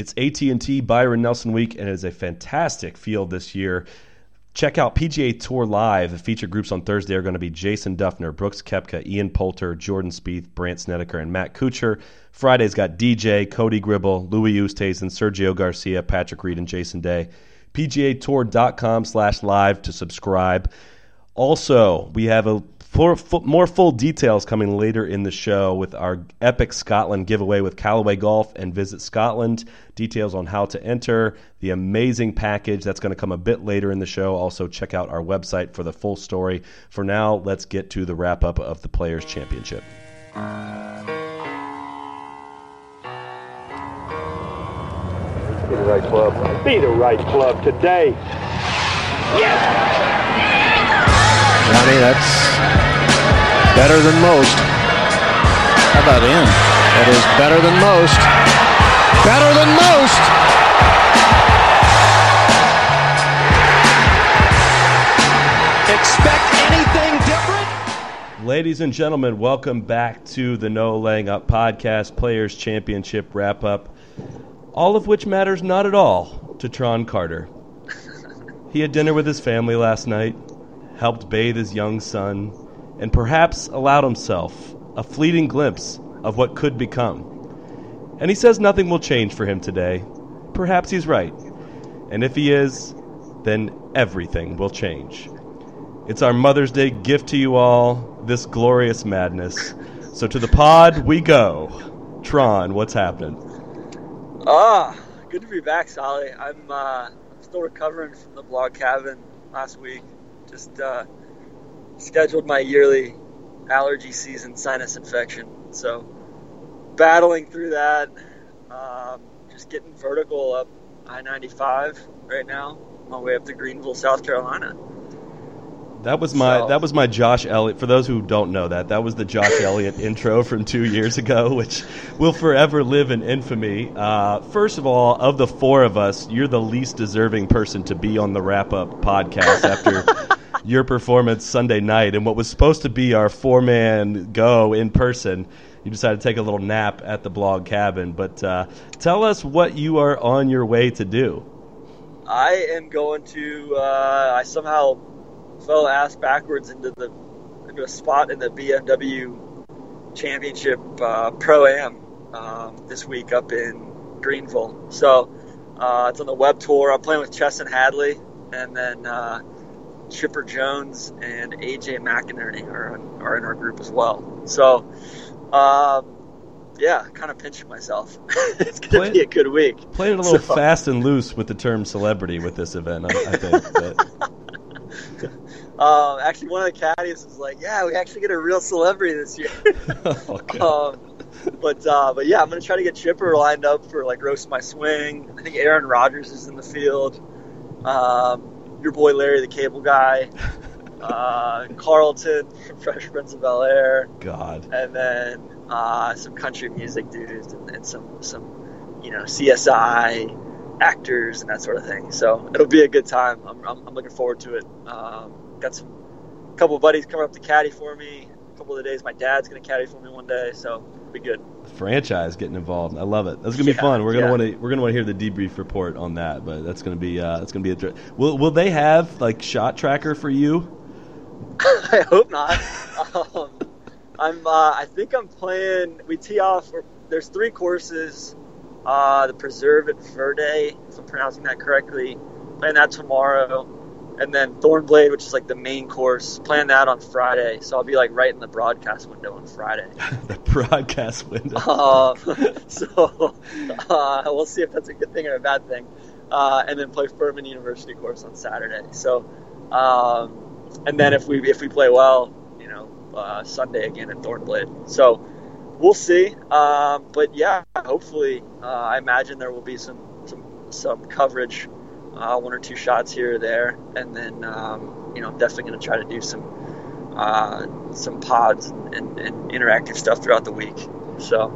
It's AT&T Byron Nelson Week, and it is a fantastic field this year. Check out PGA Tour Live. The featured groups on Thursday are going to be Jason Dufner, Brooks Koepka, Ian Poulter, Jordan Spieth, Brandt Snedeker, and Matt Kuchar. Friday's got DJ, Cody Gribble, Louis Oosthuizen, Sergio Garcia, Patrick Reed, and Jason Day. PGA PGAtour.com slash live to subscribe. Also, we have a for, for, more full details coming later in the show with our Epic Scotland giveaway with Callaway Golf and Visit Scotland. Details on how to enter, the amazing package that's going to come a bit later in the show. Also, check out our website for the full story. For now, let's get to the wrap up of the Players' Championship. Be the right club. Be the right club today. Johnny, that's better than most. How about in? That is better than most. Better than most. Expect anything different? Ladies and gentlemen, welcome back to the No Laying Up Podcast Players Championship wrap up. All of which matters not at all to Tron Carter. He had dinner with his family last night, helped bathe his young son, and perhaps allowed himself a fleeting glimpse of what could become. And he says nothing will change for him today. Perhaps he's right. And if he is, then everything will change. It's our Mother's Day gift to you all, this glorious madness. So to the pod we go. Tron, what's happening? Ah, good to be back, Soly. I'm uh, still recovering from the blog cabin last week. Just uh, scheduled my yearly allergy season sinus infection. So, battling through that. Um, just getting vertical up I 95 right now, on my way up to Greenville, South Carolina. That was my So- that was my Josh Elliott. For those who don't know that, that was the Josh Elliott intro from two years ago, which will forever live in infamy. Uh, first of all, of the four of us, you're the least deserving person to be on the wrap up podcast after your performance Sunday night and what was supposed to be our four man go in person. You decided to take a little nap at the blog cabin, but uh, tell us what you are on your way to do. I am going to. Uh, I somehow fell ass backwards into the into a spot in the BMW Championship uh, Pro Am um, this week up in Greenville. So uh, it's on the web tour. I'm playing with Chesson Hadley, and then uh, Chipper Jones and AJ McInerney are in, are in our group as well. So. Um, yeah, kind of pinching myself. it's gonna Play- be a good week. Playing a little So- fast and loose with the term celebrity with this event, I, I think. But Um, actually, one of the caddies was like, "Yeah, we actually get a real celebrity this year." Oh, um, but uh, but yeah, I'm gonna try to get Chipper lined up for like roast my swing. I think Aaron Rodgers is in the field. Um, your boy Larry the Cable Guy, uh, Carlton from Fresh Prince of Bel Air, God. and then uh, some country music dudes and, and some some you know CSI actors and that sort of thing. So it'll be a good time. I'm, I'm, I'm looking forward to it. Um, got some couple of buddies coming up to caddy for me. A couple of the days, my dad's gonna caddy for me one day, so be good. Franchise getting involved. I love it. That's gonna be Yeah, fun. We're gonna yeah. want to we're gonna want to hear the debrief report on that. But that's gonna be uh, that's gonna be a. dr- Will will they have like shot tracker for you? I hope not. um, I'm. Uh, I think I'm playing. We tee off. There's three courses. Uh, the Preserve at Verdae, if I'm pronouncing that correctly. Playing that tomorrow, and then Thornblade, which is like the main course. Playing that on Friday. So I'll be like right in the broadcast window on Friday. the broadcast window. Um, so uh, we'll see if that's a good thing or a bad thing. Uh, and then play Furman University course on Saturday. So, um, and then if we if we play well, you know, uh, Sunday again at Thornblade. So we'll see. Um, but yeah, hopefully, uh, I imagine there will be some some some coverage, uh, one or two shots here or there, and then um, you know, I'm definitely going to try to do some uh, some pods and, and, and interactive stuff throughout the week. So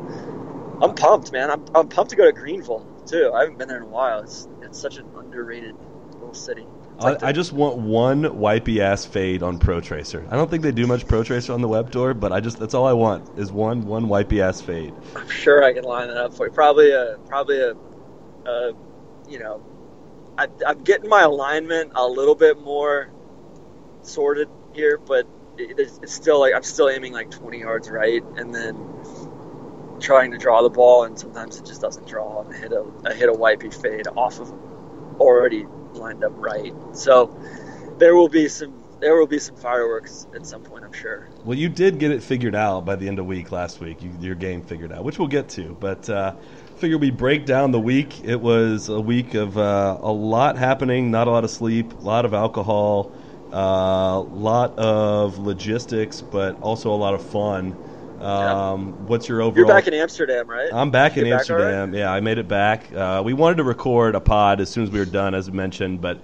I'm pumped, man. I'm, I'm pumped to go to Greenville too. I haven't been there in a while. It's it's such an underrated little city. I, like the- I just want one wipey ass fade on Pro Tracer. I don't think they do much Pro Tracer on the web tour, but I just that's all I want is one one wipey ass fade. I'm sure I can line it up for you. Probably a probably a uh, you know, I, I'm getting my alignment a little bit more sorted here, but it, it's, it's still like I'm still aiming like 20 yards right, and then trying to draw the ball, and sometimes it just doesn't draw, and I hit a I hit a wipey fade off of already lined up right. So there will be some there will be some fireworks at some point, I'm sure. Well, you did get it figured out by the end of week last week. You, your game figured out, which we'll get to. But uh, figure we break down the week. It was a week of uh, a lot happening, not a lot of sleep, a lot of alcohol, a uh, lot of logistics, but also a lot of fun. Um, yeah. What's your overall? You're back in Amsterdam, right? I'm back in Amsterdam. Back yeah, I made it back. Uh, we wanted to record a pod as soon as we were done, as mentioned, but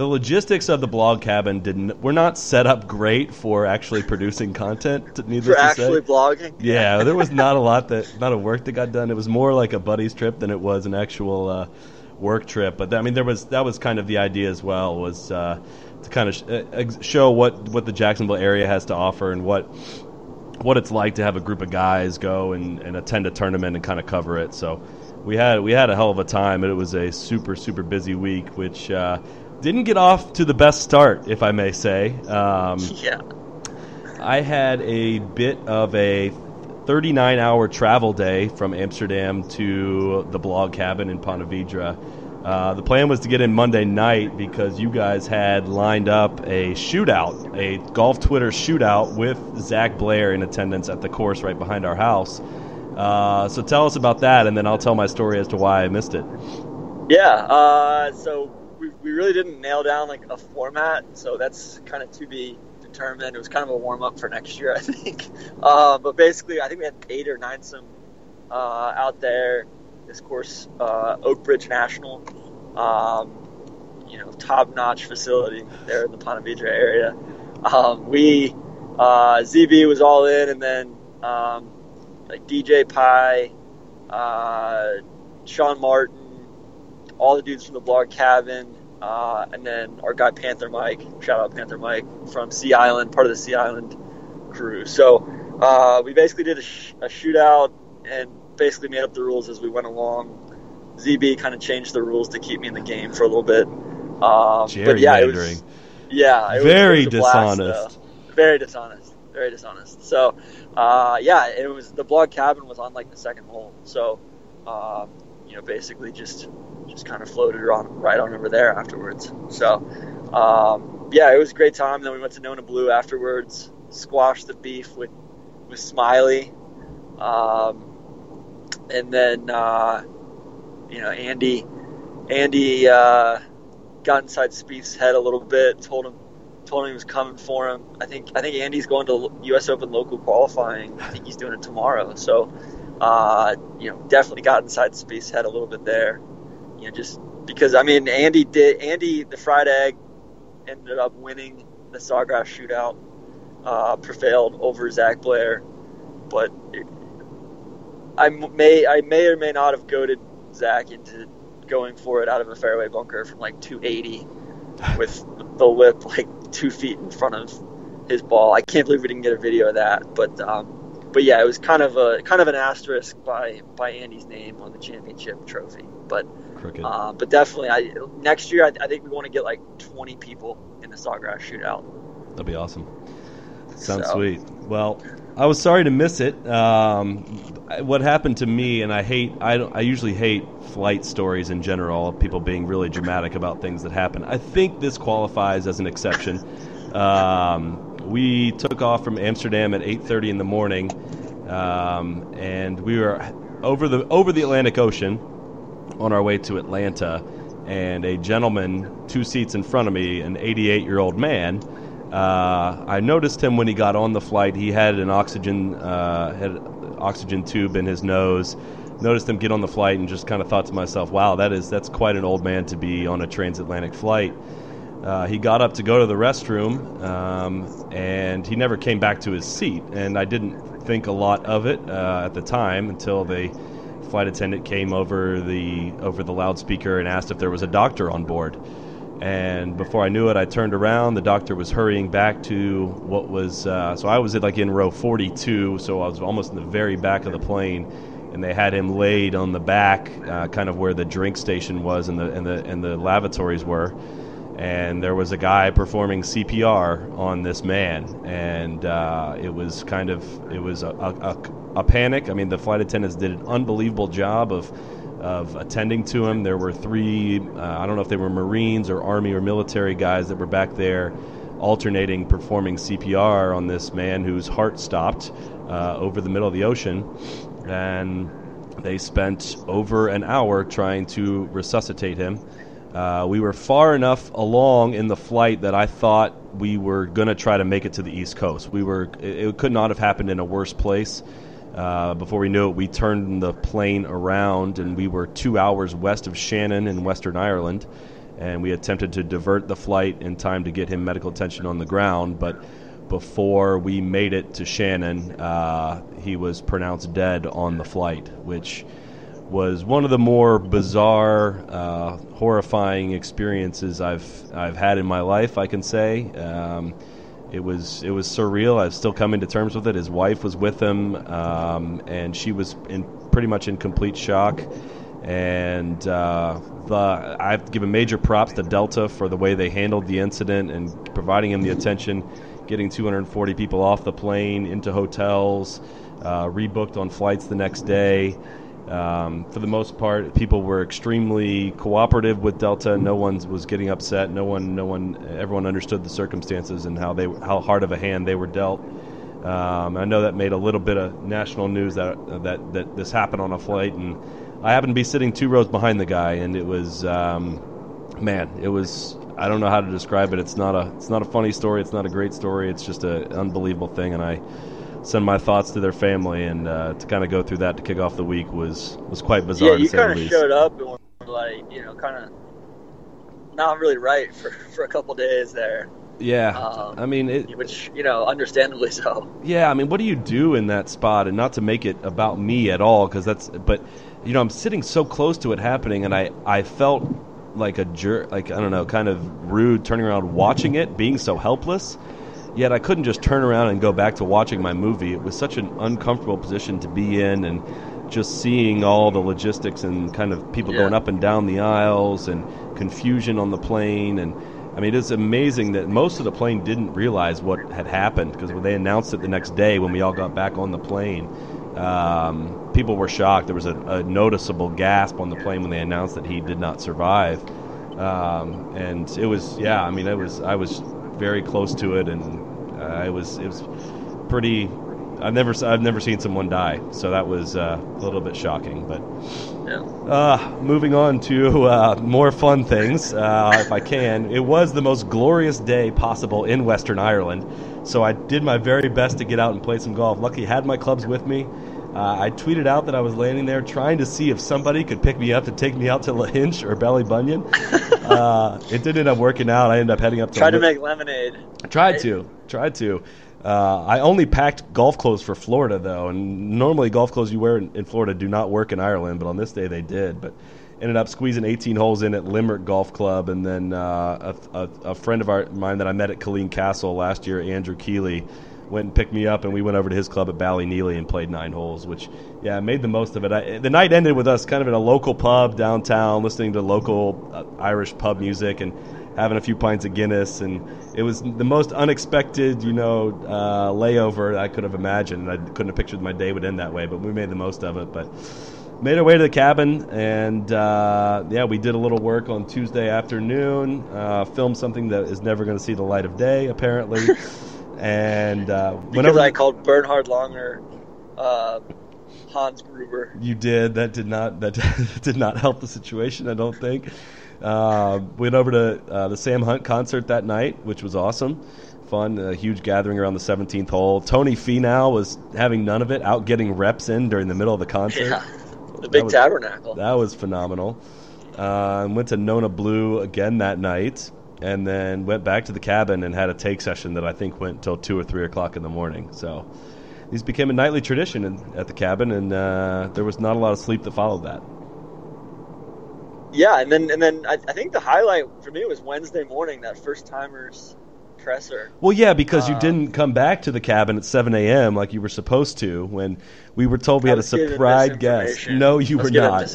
the logistics of the blog cabin didn't were not set up great for actually producing content. Needless for actually say. blogging. Yeah, there was not a lot that not a work that got done. It was more like a buddy's trip than it was an actual uh, work trip. But I mean, there was that was kind of the idea as well was uh, to kind of sh- uh, show what what the Jacksonville area has to offer and what what it's like to have a group of guys go and, and attend a tournament and kind of cover it. So we had we had a hell of a time, and it was a super super busy week, which uh, didn't get off to the best start, if I may say. Um, yeah. I had a bit of a 39 hour travel day from Amsterdam to the blog cabin in Ponte Vedra. Uh, the plan was to get in Monday night because you guys had lined up a shootout, a golf Twitter shootout with Zach Blair in attendance at the course right behind our house. Uh, so tell us about that, and then I'll tell my story as to why I missed it. Yeah, uh, so we, really didn't nail down like a format, so that's kind of to be determined. It was kind of a warm up for next year, I think. Uh, but basically, I think we had eight or nine some uh, out there. This course, uh, Oak Bridge National, um, you know, top notch facility there in the Ponte Vedra area. Um, we uh, ZB was all in, and then um, like DJ Pie, uh, Sean Martin all the dudes from the blog cabin, uh, and then our guy Panther Mike, shout out Panther Mike from Sea Island, part of the Sea Island crew. So uh, we basically did a, sh- a, shootout and basically made up the rules as we went along. ZB kind of changed the rules to keep me in the game for a little bit. Um, but yeah, it was yeah, it very was, it was dishonest. Blast, very dishonest. Very dishonest. So uh, yeah, it was the blog cabin was on like the second hole. So um, you know, basically just just kind of floated on right on over there afterwards. So, um, yeah, it was a great time. Then we went to Nona Blue afterwards, squashed the beef with with Smylie, um, and then uh, you know Andy Andy uh, got inside Spieth's head a little bit, told him told him he was coming for him. I think I think Andy's going to U.S. Open local qualifying. I think he's doing it tomorrow. So, uh, you know, definitely got inside Spieth's head a little bit there you know, just because I mean, Andy did Andy the fried egg ended up winning the Sawgrass shootout, uh, prevailed over Zach Blair, but it, I may I may or may not have goaded Zach into going for it out of a fairway bunker from like 280 with the lip like two feet in front of his ball. I can't believe we didn't get a video of that, but um, but yeah, it was kind of a kind of an asterisk by by Andy's name on the championship trophy, but crooked. Uh, but definitely, I, next year I, I, think we want to get like 20 people in the Sawgrass Shootout. That'd be awesome. Sounds so. sweet. Well, I was sorry to miss it. Um, what happened to me, and I hate, I, I usually hate flight stories in general, people being really dramatic about things that happen. I think this qualifies as an exception. Um, we took off from Amsterdam at 8:30 in the morning, um, and we were over the over the Atlantic Ocean on our way to Atlanta, and a gentleman two seats in front of me, an 88 year old man. Uh, I noticed him when he got on the flight. He had an oxygen uh, had oxygen tube in his nose. Noticed him get on the flight and just kind of thought to myself, "Wow, that is that's quite an old man to be on a transatlantic flight." Uh, he got up to go to the restroom, um, and he never came back to his seat. And I didn't think a lot of it uh, at the time until they flight attendant came over the over the loudspeaker and asked if there was a doctor on board. And before I knew it, I turned around. The doctor was hurrying back to what was uh, so I was like in row 42, so I was almost in the very back of the plane. and they had him laid on the back, uh, kind of where the drink station was and the and the and the lavatories were. And there was a guy performing CPR on this man, and uh, it was kind of it was a, a, a panic. I mean, the flight attendants did an unbelievable job of of attending to him. There were three, uh, I don't know if they were Marines or Army or military guys that were back there alternating performing CPR on this man whose heart stopped uh, over the middle of the ocean. And they spent over an hour trying to resuscitate him. Uh, we were far enough along in the flight that I thought we were going to try to make it to the East Coast. We were, it, it could not have happened in a worse place. Uh, before we knew it, we turned the plane around and we were two hours west of Shannon in Western Ireland. And we attempted to divert the flight in time to get him medical attention on the ground. But before we made it to Shannon, uh, he was pronounced dead on the flight, which was one of the more bizarre, uh, horrifying experiences I've I've had in my life. I can say. Um, it was it was surreal. I was still coming to terms with it. His wife was with him, um, and she was in pretty much in complete shock. And uh, the, I've given major props to Delta for the way they handled the incident and providing him the attention, getting 240 people off the plane into hotels, uh, rebooked on flights the next day. Um, for the most part, people were extremely cooperative with Delta. No one was getting upset. No one, no one, everyone understood the circumstances and how they, how hard of a hand they were dealt. Um, I know that made a little bit of national news that that that this happened on a flight, and I happened to be sitting two rows behind the guy, and it was, um, man, it was. I don't know how to describe it. It's not a, it's not a funny story. It's not a great story. It's just an unbelievable thing, and I send my thoughts to their family, and uh, to kind of go through that to kick off the week was was quite bizarre. Yeah, you kind of showed up and were like, you know, kind of not really right for for a couple days there. Yeah, um, I mean, it, which you know, understandably so. Yeah, I mean, what do you do in that spot? And not to make it about me at all, because that's. But you know, I'm sitting so close to it happening, and I I felt like a jerk, like I don't know, kind of rude, turning around, watching it, being so helpless. Yet I couldn't just turn around and go back to watching my movie. It was such an uncomfortable position to be in, and just seeing all the logistics and kind of people yeah. going up and down the aisles and confusion on the plane. And I mean, it's amazing that most of the plane didn't realize what had happened because when they announced it the next day when we all got back on the plane, um, people were shocked. There was a, a, noticeable gasp on the plane when they announced that he did not survive. Um, and it was, yeah, I mean, it was, I was very close to it, and uh, it was it was pretty. I've never I've never seen someone die, so that was uh, a little bit shocking. But yeah. uh, moving on to uh, more fun things, uh, if I can. It was the most glorious day possible in Western Ireland, so I did my very best to get out and play some golf. Lucky had my clubs with me. Uh, I tweeted out that I was landing there trying to see if somebody could pick me up to take me out to Lahinch or Ballybunion. uh, it didn't end up working out. I ended up heading up to. Tried to make lemonade. Tried right? to. Tried to. Uh, I only packed golf clothes for Florida though, and normally golf clothes you wear in, in, Florida do not work in Ireland, but on this day they did. But ended up squeezing 18 holes in at Limerick Golf Club, and then uh, a, a, a, friend of our, mine that I met at Killeen Castle last year, Andrew Keeley went and picked me up, and we went over to his club at Ballyneety and played nine holes, which, yeah, made the most of it. I, the night ended with us kind of in a local pub downtown, listening to local uh, Irish pub music and having a few pints of Guinness, and it was the most unexpected, you know, uh, layover I could have imagined. I couldn't have pictured my day would end that way, but we made the most of it. But made our way to the cabin, and uh, yeah, we did a little work on Tuesday afternoon. Uh, filmed something that is never going to see the light of day, apparently. And uh, because I called Bernhard Langer uh, Hans Gruber. You did. That did not that did not help the situation. I don't think. Uh, went over to uh, the Sam Hunt concert that night, which was awesome, fun. A huge gathering around the 17th hole. Tony Finau was having none of it, out getting reps in during the middle of the concert. Yeah, the big that was, tabernacle. That was phenomenal. Uh, went to Nona Blue again that night and then went back to the cabin and had a take session that I think went till two or three o'clock in the morning. So these became a nightly tradition in, at the cabin, and uh, there was not a lot of sleep that followed that. Yeah, and then and then I, I, think the highlight for me was Wednesday morning that first timers presser. Well, yeah, because you Um, didn't come back to the cabin at 7 a.m. like you were supposed to when we were told we I had a surprise guest. No, you were not.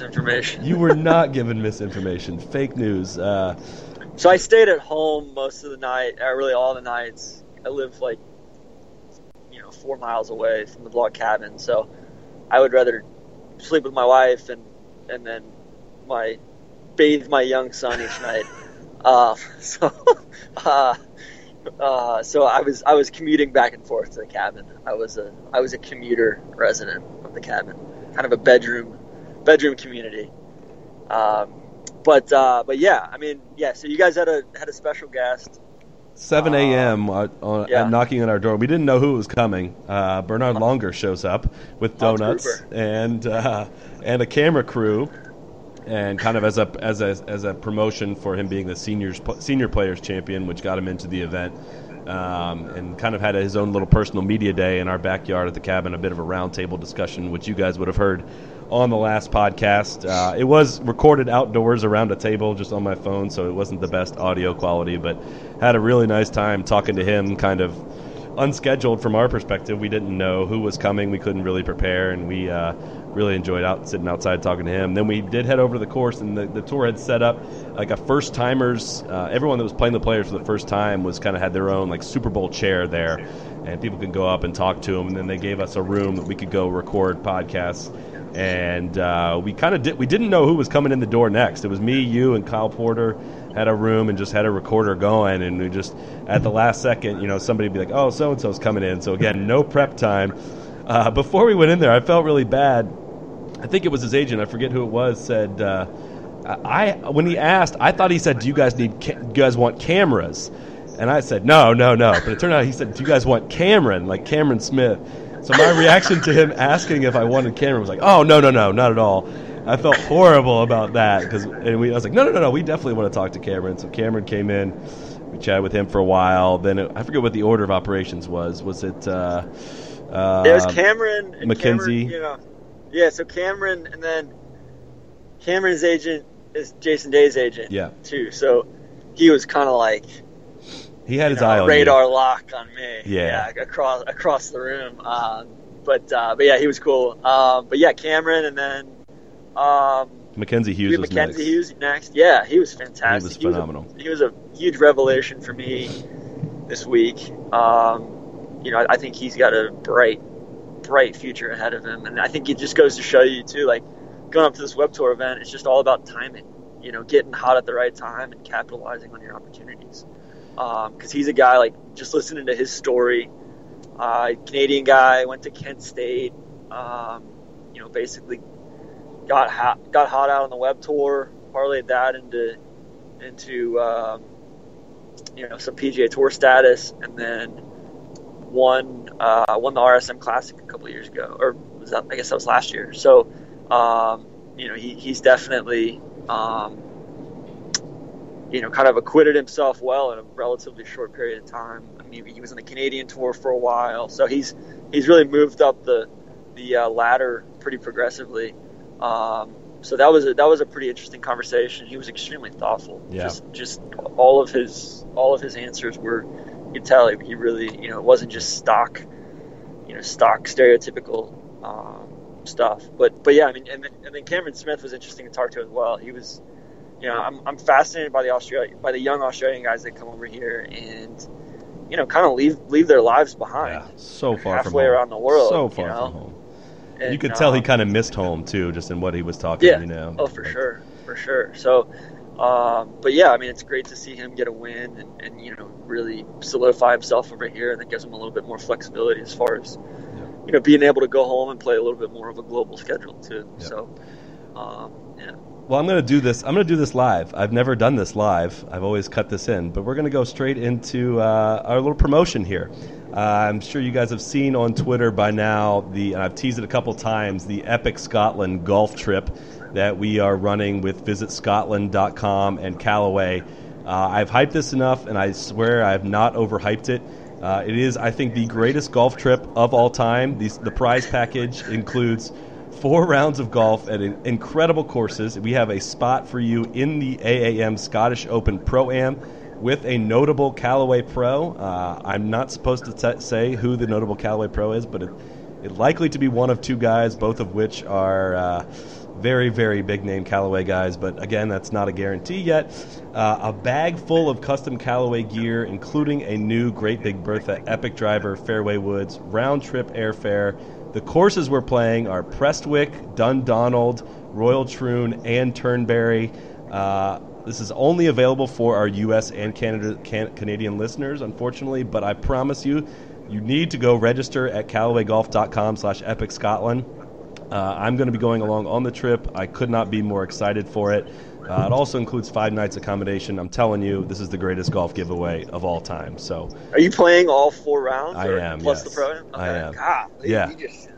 You were not given misinformation. Fake news. Uh, So I stayed at home most of the night, uh, really all the nights. I live like, you know, four miles away from the log cabin, so I would rather sleep with my wife and and then my bathe my young son each night. Uh, so, uh, uh, so I was I was commuting back and forth to the cabin. I was a I was a commuter resident of the cabin, kind of a bedroom bedroom community. Um, but uh, but yeah, I mean, yeah. So you guys had a had a special guest. 7 a.m. Uh, on, yeah. knocking on our door. We didn't know who was coming. Uh, Bernhard Langer shows up with donuts and uh, and a camera crew, and kind of as a as a as a promotion for him being the seniors senior players champion, which got him into the event. Um, and kind of had his own little personal media day in our backyard at the cabin, a bit of a roundtable discussion, which you guys would have heard on the last podcast. Uh, it was recorded outdoors around a table just on my phone, so it wasn't the best audio quality, but had a really nice time talking to him, kind of unscheduled from our perspective. We didn't know who was coming, we couldn't really prepare, and we uh, really enjoyed out sitting outside talking to him. Then we did head over to the course, and the, the tour had set up like a first timers. Uh, everyone that was playing the players for the first time was kind of had their own like Super Bowl chair there, and people could go up and talk to them. And then they gave us a room that we could go record podcasts and uh, we kind of did. We didn't know who was coming in the door next. It was me, you, and Kyle Porter had a room and just had a recorder going, and we just at the last second, you know, somebody be like, "Oh, so and so's coming in." So again, no prep time. Uh, before we went in there, I felt really bad. I think it was his agent. I forget who it was. Said uh, I when he asked, I thought he said, "Do you guys need? Ca- you guys want cameras?" And I said, "No, no, no." But it turned out he said, "Do you guys want Cameron, like Cameron Smith?" So my reaction to him asking if I wanted Cameron was like, "Oh, no, no, no, not at all." I felt horrible about that because, and we, I was like, "No, no, no, no, we definitely want to talk to Cameron." So Cameron came in. We chatted with him for a while. Then it, I forget what the order of operations was. Was it? Uh, uh, it was Cameron and Mackenzie. Cameron, you know, yeah. So Cameron and then Cameron's agent is Jason Day's agent. Yeah. Too. So he was kind of like He had his know, eye on radar you. lock on me. Yeah. across across the room. Um, but uh, but yeah, he was cool. Um, but yeah, Cameron and then um, Mackenzie Hughes was Mackenzie next. Hughes next. Yeah, he was fantastic. He was phenomenal. a, he was a huge revelation for me this week. Um, you know, I, I think he's got a bright, bright future ahead of him, and I think it just goes to show you too, like going up to this web tour event, it's just all about timing. You know, getting hot at the right time and capitalizing on your opportunities. Because he's a guy like just listening to his story. Uh, Canadian guy went to Kent State. Um, you know, basically got hot, got hot out on the web tour, parlayed that into into um, you know some PGA Tour status, and then won uh, won the RSM Classic a couple years ago, or was that? I guess that was last year. So um, you know he, he's definitely um, you know kind of acquitted himself well in a relatively short period of time. I mean, he was on the Canadian Tour for a while, so he's he's really moved up the the uh, ladder pretty progressively. Um, so that was a, that was a pretty interesting conversation. He was extremely thoughtful. Yeah. Just just all of his all of his answers were you could tell he, he really you know it wasn't just stock you know stock stereotypical um, stuff. But but yeah, I mean and and then Cameron Smith was interesting to talk to as well. He was you know I'm, I'm fascinated by the Australia by the young Australian guys that come over here and you know kind of leave leave their lives behind Yeah, so far from halfway home. around the world. So you far know? from home. And, you could tell he um, kind of missed home too, just in what he was talking. Yeah. You know. Oh, for Like, sure, for sure. So, um, but yeah, I mean, it's great to see him get a win and, and you know really solidify himself over here, and that gives him a little bit more flexibility as far as you know being able to go home and play a little bit more of a global schedule too. Yeah. So, um, yeah. Well, I'm going to do this. I'm going to do this live. I've never done this live. I've always cut this in, but we're going to go straight into uh, our little promotion here. Uh, I'm sure you guys have seen on Twitter by now the. And I've teased it a couple times. The Epic Scotland golf trip that we are running with VisitScotland.com and Callaway. Uh, I've hyped this enough, and I swear I have not overhyped it. Uh, it is, I think, the greatest golf trip of all time. These, the prize package includes four rounds of golf at incredible courses. We have a spot for you in the AAM Scottish Open Pro Am with a notable Callaway Pro. Uh, I'm not supposed to t- say who the notable Callaway Pro is, but it, it's likely to be one of two guys, both of which are uh, very, very big name Callaway guys. But again, that's not a guarantee yet. Uh, a bag full of custom Callaway gear, including a new Great Big Bertha Epic Driver Fairway Woods round trip airfare. The courses we're playing are Prestwick, Dundonald, Royal Troon, and Turnberry. Uh, this is only available for our U.S. and Canada, can, Canadian listeners, unfortunately. But I promise you, you need to go register at CallawayGolf.com slash Epic Scotland. Uh, I'm going to be going along on the trip. I could not be more excited for it. Uh, it also includes five nights accommodation. I'm telling you, this is the greatest golf giveaway of all time. So, are you playing all four rounds? I am. Plus yes. the pro. Okay. I am. God, yeah. Just,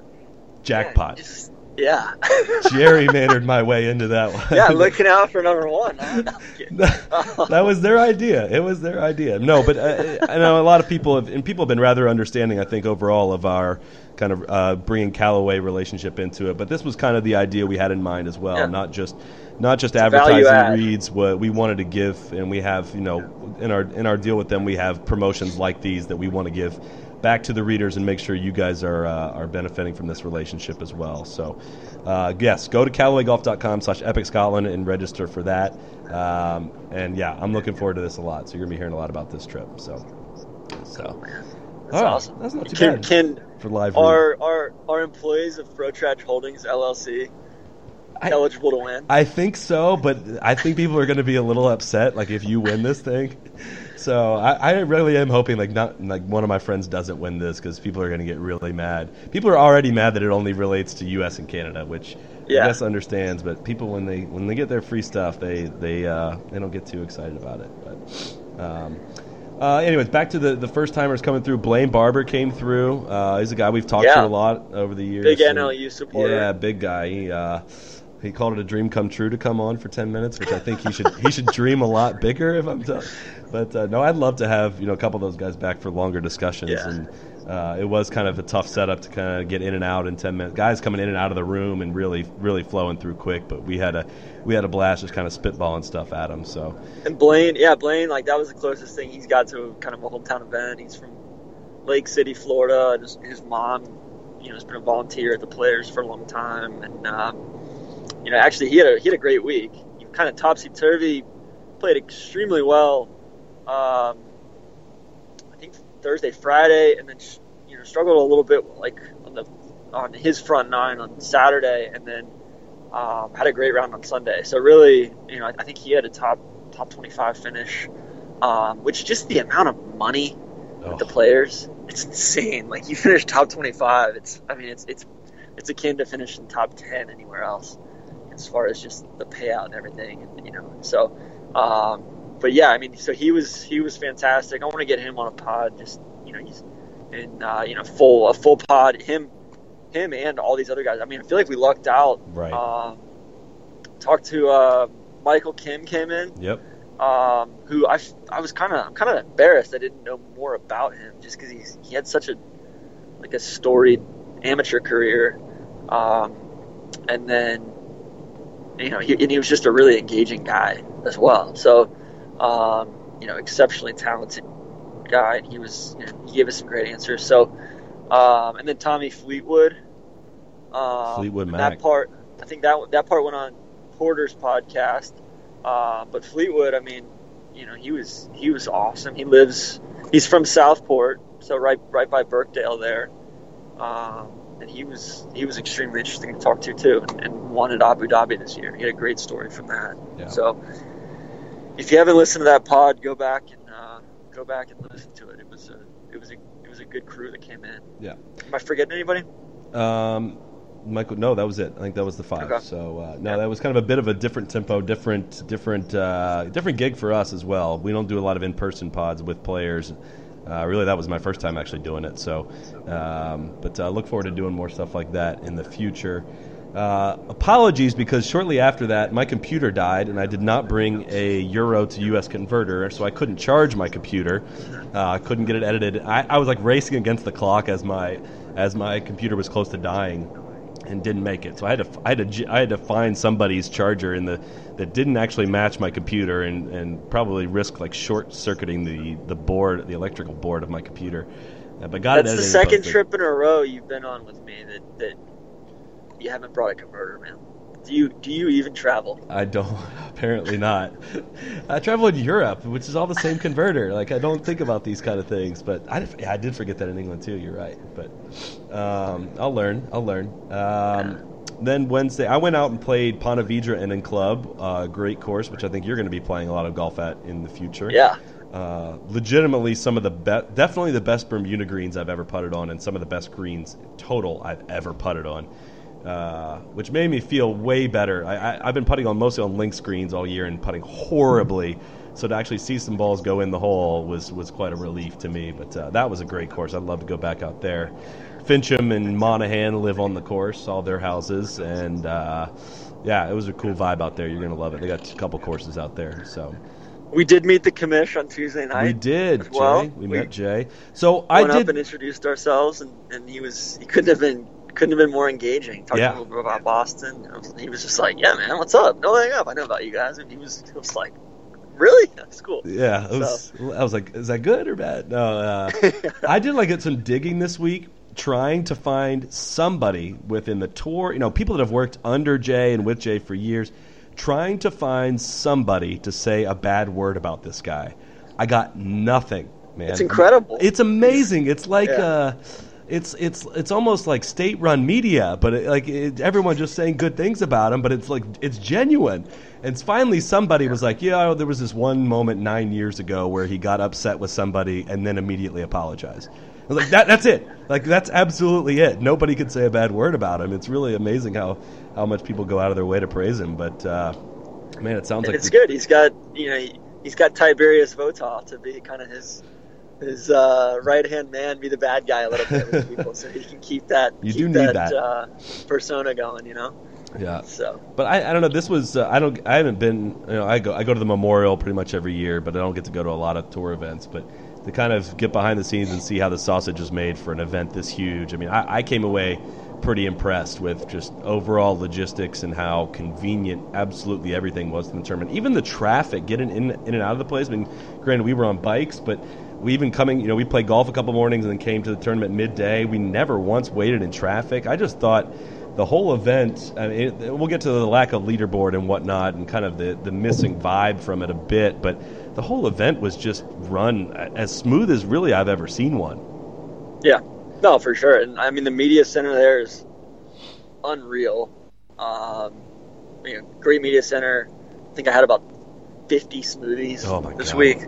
Jackpot. Yeah. Just, yeah. gerrymandered my way into that one. Yeah, looking out for number one. that was their idea. It was their idea. No, but uh, I know a lot of people have, and people have been rather understanding. I think overall of our kind of uh, bringing Callaway relationship into it. But this was kind of the idea we had in mind as well, yeah. not just not just advertising reads. What we wanted to give, and we have you know in our in our deal with them, we have promotions like these that we want to give back to the readers and make sure you guys are uh, are benefiting from this relationship as well. So, uh, yes, go to CallawayGolf.com slash Epic Scotland and register for that. Um, and yeah, I'm looking forward to this a lot. So you're gonna be hearing a lot about this trip. So, so that's oh, awesome. That's not too can, bad. Can for live are are are employees of ProTrack Holdings LLC I, eligible to win? I think so, but I think people are going to be a little upset. Like if you win this thing. So I, I, really am hoping like not like one of my friends doesn't win this because people are going to get really mad. People are already mad that it only relates to U.S. and Canada, which yeah. I guess understands. But people when they when they get their free stuff, they they uh, they don't get too excited about it. But um, uh, anyways, back to the, the first timers coming through. Blayne Barber came through. Uh, he's a guy we've talked yeah. to a lot over the years. Big NLU supporter. Yeah, big guy. He, uh, he called it a dream come true to come on for ten minutes, which I think he should he should dream a lot bigger. If I'm telling, but uh, no, I'd love to have you know a couple of those guys back for longer discussions. Yeah. And uh, it was kind of a tough setup to kind of get in and out in ten minutes. Guys coming in and out of the room and really really flowing through quick. But we had a we had a blast just kind of spitballing stuff at him. So and Blayne, yeah, Blayne, like that was the closest thing he's got to kind of a hometown event. He's from Lake City, Florida, and his, his mom, you know, has been a volunteer at the Players for a long time, and. Um, you know, actually he had a he had a great week. He kind of topsy turvy, played extremely well. Um, I think Thursday, Friday, and then you know struggled a little bit like on the on his front nine on Saturday, and then um, had a great round on Sunday. So really, you know, I, I think he had a top top 25 finish, um, which just the amount of money oh. with the players, it's insane. Like you finish top 25, it's I mean it's it's it's akin to finishing top 10 anywhere else as far as just the payout and everything, and you know. So, um, but yeah, I mean, so he was he was fantastic. I want to get him on a pod. Just you know, he's in uh, you know full a full pod. Him, him, and all these other guys. I mean, I feel like we lucked out. Right. Um, talked to uh, Michael Kim came in. Yep. Um, who I, I was kind of I'm kind of embarrassed I didn't know more about him just because he's he had such a like a storied amateur career, um, and then you know, he, and he was just a really engaging guy as well. So, um, you know, exceptionally talented guy, and he was, you know, he gave us some great answers. So, um, and then Tommy Fleetwood, um, Fleetwood Mac. That part, I think that that part went on Porter's podcast. Uh, but Fleetwood, I mean, you know, he was he was awesome. He lives, he's from Southport, so right right by Birkdale there. Um, and he was he was extremely interesting to talk to too, and, wanted Abu Dhabi this year. He had a great story from that. Yeah. So if you haven't listened to that pod, go back and uh, go back and listen to it. It was a it was a it was a good crew that came in. Yeah. Am I forgetting anybody? Um, Michael, no, that was it. I think that was the five. Okay. So uh, no, that was kind of a bit of a different tempo, different, different, uh, different gig for us as well. We don't do a lot of in-person pods with players. Uh, really, that was my first time actually doing it. So, um, but uh, look forward to doing more stuff like that in the future. Uh, apologies because shortly after that, my computer died, and I did not bring a Euro to US converter, so I couldn't charge my computer. Uh, I couldn't get it edited. I, I was like racing against the clock as my as my computer was close to dying and didn't make it. So I had to I had to I had to find somebody's charger in the that didn't actually match my computer and, and probably risk like short circuiting the, the board, the electrical board of my computer. Uh, but got That's the second posted. trip in a row you've been on with me that, that you haven't brought a converter, man. Do you do you even travel? I don't. Apparently not. I travel in Europe, which is all the same converter. Like I don't think about these kind of things, but I I did forget that in England too. You're right, but um, I'll learn. I'll learn. Um, then Wednesday, I went out and played Ponte Vedra and in Club, uh, great course, which I think you're going to be playing a lot of golf at in the future. Yeah. Uh, legitimately, some of the best, definitely the best Bermuda greens I've ever putted on, and some of the best greens total I've ever putted on. Uh, which made me feel way better. I, I, I've been putting on mostly on links greens all year and putting horribly. So to actually see some balls go in the hole was, was quite a relief to me. But uh, that was a great course. I'd love to go back out there. Finchem and Monahan live on the course, all their houses, and uh, yeah, it was a cool vibe out there. You're gonna love it. They got a couple courses out there, so We did meet the commish on Tuesday night. we did. well. Jay. We, We met Jay. So I went up and introduced ourselves, and, and he was he couldn't have been couldn't have been more engaging. Talked Yeah. a little bit about Boston. He was just like, "Yeah, man, what's up? No hang up. I know about you guys." And he was he was like, "Really? That's cool." Yeah, it was, I was like, is that good or bad? No, uh, I did like get some digging this week, trying to find somebody within the tour. You know, people that have worked under Jay and with Jay for years, trying to find somebody to say a bad word about this guy. I got nothing, man. It's incredible. It's amazing. It's like. Yeah. Uh, it's it's it's almost like state-run media, but it, like it, everyone just saying good things about him. But it's like it's genuine. And finally, somebody was like, "Yeah, there was this one moment nine years ago where he got upset with somebody and then immediately apologized." Like, "That that's it. Like that's absolutely it. Nobody could say a bad word about him. It's really amazing how how much people go out of their way to praise him. But uh, man, it sounds And like it's the- good. He's got you know he, he's got Tiberius Votov to be kind of his his uh, right hand man, be the bad guy a little bit with people, so he can keep that You keep do need that. Uh, persona going. You know, Yeah. so But I, I don't know. This was uh, I don't I haven't been you know I go I go to the memorial pretty much every year, but I don't get to go to a lot of tour events. But to kind of get behind the scenes and see how the sausage is made for an event this huge. I mean, I, I came away pretty impressed with just overall logistics and how convenient absolutely everything was in the tournament. Even the traffic getting in in and out of the place. I mean, granted we were on bikes, but we even coming you know we played golf a couple mornings and then came to the tournament midday. We never once waited in traffic. I just thought the whole event, I mean, it, we'll get to the lack of leaderboard and whatnot and kind of the, the missing vibe from it a bit, but the whole event was just run as smooth as really I've ever seen one. yeah, no, for sure. And I mean the media center there is unreal. Um, you know, great media center. I think I had about fifty smoothies Oh this God. week.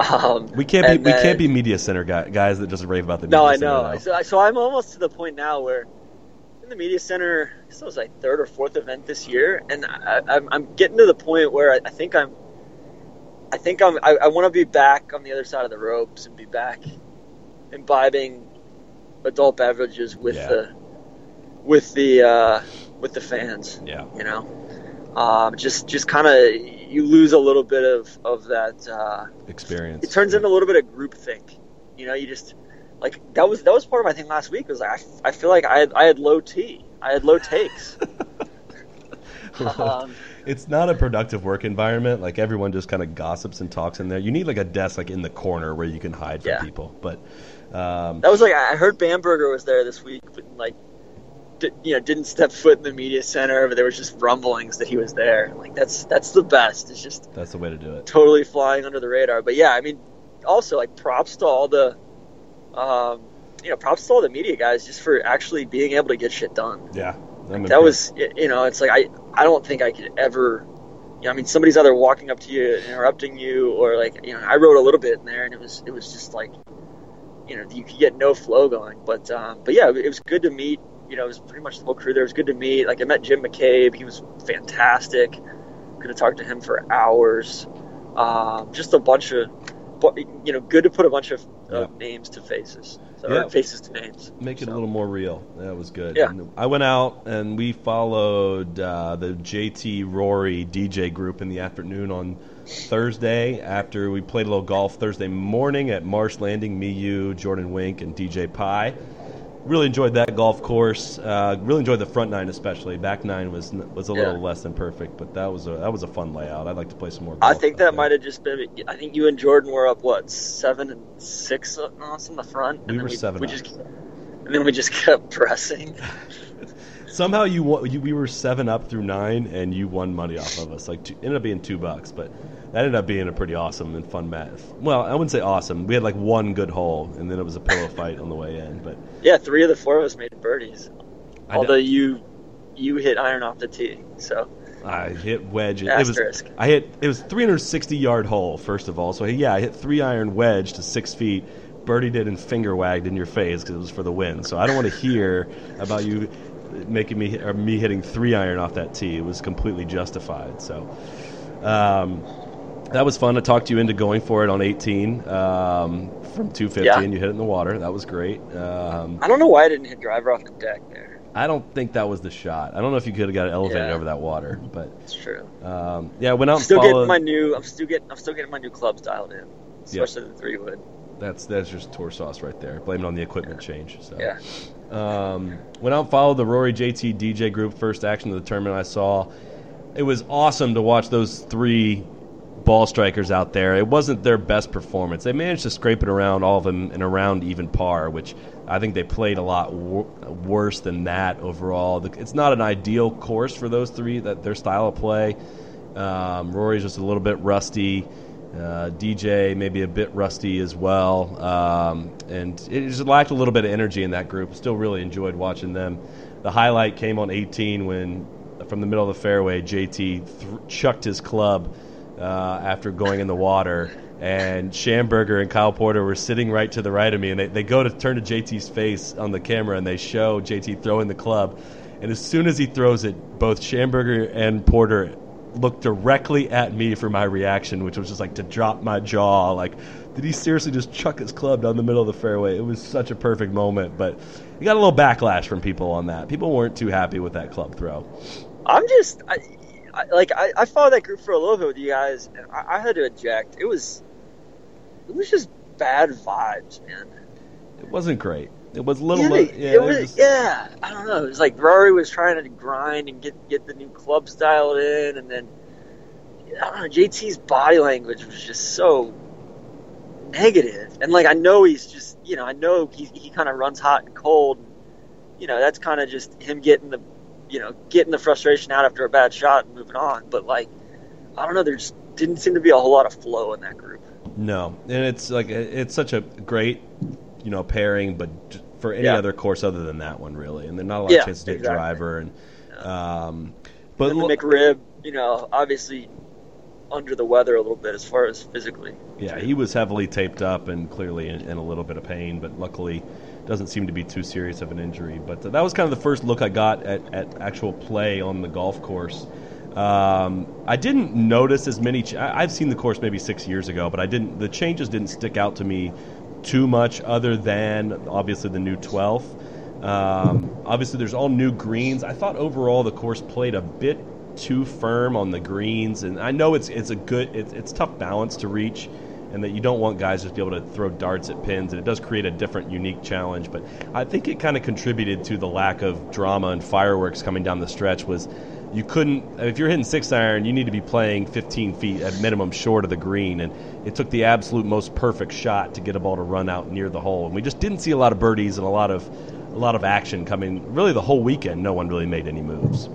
Um, We can't be and we can't be media center guy, guys that just rave about the media No, I know. So, so I'm almost to the point now where in the media center, this was like third or fourth event this year, and I, I'm, I'm getting to the point where I, I think I'm, I think I'm, I, I want to be back on the other side of the ropes and be back imbibing adult beverages with Yeah. the, with the, uh, with the fans. Yeah. You know, um, just just kind of you lose a little bit of of that. Uh, Experience. it turns into a little bit of groupthink. You know, you just like that was that was part of my thing last week. Was like, I, I feel like I had I had low T, I had low takes. um, it's not a productive work environment. Like everyone just kind of gossips and talks in there. You need like a desk like in the corner where you can hide from Yeah. people. But um, that was like I heard Bamberger was there this week, but like. di- You know, didn't step foot in the media center, but there was just rumblings that he was there. Like that's that's the best. It's just that's the way to do it. totally flying under the radar. But yeah, I mean, also like props to all the, um, you know, props to all the media guys just for actually being able to get shit done. Yeah. I'm that was you know it's like i i don't think i could ever you know i mean somebody's either walking up to you interrupting you or like you know i wrote a little bit in there and it was it was just like you know you could get no flow going. But um but yeah it was good to meet you know it was pretty much the whole crew there. It was good to meet like i met jim mccabe. He was fantastic. Could have talked to him for hours. Um just a bunch of bu- you know good to put a bunch of, of names to faces so, Yeah. faces to names Make it So, a little more real. That was good. Yeah. And I went out and we followed uh, the JT Rory DJ group in the afternoon on Thursday after we played a little golf Thursday morning at Marsh Landing. Me, you, Jordan Wink, and DJ Pie. Really enjoyed that golf course. Uh, really enjoyed the front nine, especially. Back nine was was a Yeah. little less than perfect, but that was a that was a fun layout. I'd like to play some more. I think that might have just been. I think you and Jordan were up what seven and six on us in the front. And We then were seven We just, and then we just kept pressing. Somehow you, won, you we were seven up through nine, and you won money off of us. Like two, ended up being two bucks, but that ended up being a pretty awesome and fun match. Well, I wouldn't say awesome. We had like one good hole, and then it was a pillow fight on the way in. But Yeah, three of the four of us made birdies. Although you you hit iron off the tee, so I hit wedge. It was I hit it was 360 yard hole first of all. So yeah, I hit three iron wedge to six feet. Birdie did and finger wagged in your face because it was for the win. So I don't want to hear about you making me or me hitting three iron off that tee. It was completely justified. So um, that was fun. I talked you into going for it on 18 um, from 250, Yeah. and you hit it in the water. That was great. Um, I don't know why I didn't hit driver off the deck there. I don't think that was the shot. I don't know if you could have got it elevated Yeah. over that water, but It's true. um, yeah, I went out I'm and still followed. getting my new. I'm still getting. I'm still getting my new clubs dialed in, especially the three wood. That's that's just tour sauce right there. Blame it on the equipment change. So. Yeah. Um, went out and followed the Rory JT DJ group first action of the tournament. I saw it was awesome to watch those three ball strikers out there. It wasn't their best performance. They managed to scrape it around all of them and around even par, which I think they played a lot wor- worse than that overall. The- It's not an ideal course for those three. That their style of play. Um, Rory's just a little bit rusty. Uh, DJ maybe a bit rusty as well, um, and it just lacked a little bit of energy in that group. Still really enjoyed watching them. The highlight came on 18 when, from the middle of the fairway, JT th- chucked his club uh, after going in the water, and Schamberger and Kyle Porter were sitting right to the right of me, and they, they go to turn to JT's face on the camera, and they show JT throwing the club, and as soon as he throws it, both Schamberger and Porter looked directly at me for my reaction, which was just like to drop my jaw. Like, did he seriously just chuck his club down the middle of the fairway? It was such a perfect moment, but he got a little backlash from people on that. People weren't too happy with that club throw. I'm just. I, like I, I followed that group for a little bit with you guys, and I, I had to eject. It was. It was just bad vibes, man. It wasn't great. It was a little. Yeah, lo- yeah, it was, was- yeah, I don't know. It was like Rory was trying to grind and get get the new club styled in, and then I don't know. JT's body language was just so negative, and like I know he's just you know I know he he kind of runs hot and cold. You know that's kind of just him getting the you know getting the frustration out after a bad shot and moving on. But like I don't know, there just didn't seem to be a whole lot of flow in that group. No, and it's like it's such a great, you know, pairing, but for any Yeah. other course other than that one, really, and there's not a lot Yeah, of chances to hit exactly. driver and. Um, but And the McRib, you know, obviously under the weather a little bit as far as physically. Yeah, he was heavily taped up and clearly in, in a little bit of pain, but luckily doesn't seem to be too serious of an injury. But that was kind of the first look I got at, at actual play on the golf course. Um, I didn't notice as many. Ch- I've seen the course maybe six years ago, but I didn't. The changes didn't stick out to me too much, other than obviously the new 12th. Um, obviously, there's all new greens. I thought overall the course played a bit too firm on the greens, and I know it's it's a good it's, it's tough balance to reach, and that you don't want guys just to be able to throw darts at pins, and it does create a different, unique challenge. But I think it kind of contributed to the lack of drama and fireworks coming down the stretch. Was you couldn't if you're hitting six iron, you need to be playing 15 feet at minimum short of the green, and it took the absolute most perfect shot to get a ball to run out near the hole, and we just didn't see a lot of birdies and a lot of a lot of action coming. Really, the whole weekend, no one really made any moves.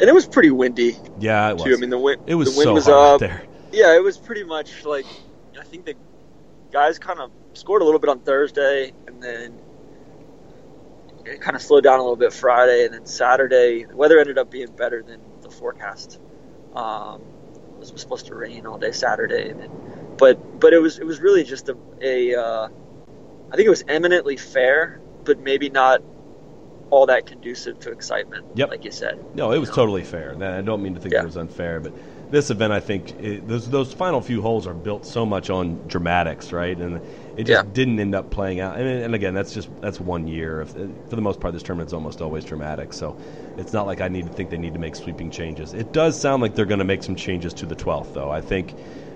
And it was pretty windy Yeah, it was. too. I mean, the wind it was the wind so was hot up. there. Yeah, it was pretty much like I think the guys kind of scored a little bit on Thursday, and then it kind of slowed down a little bit Friday, and then Saturday the weather ended up being better than the forecast. Um, it was supposed to rain all day Saturday, and then, but but it was it was really just a, a uh, I think it was eminently fair, but maybe not all that conducive to excitement. Yep. like you said. No, it was know? totally fair. I don't mean to think Yeah. it was unfair, but this event, I think, it, those those final few holes are built so much on dramatics, right? And it just Yeah. didn't end up playing out. And, and again, that's just that's one year. Of, uh, for the most part, this tournament's almost always dramatic. So it's not like I need to think they need to make sweeping changes. It does sound like they're going to make some changes to the 12th, though. I think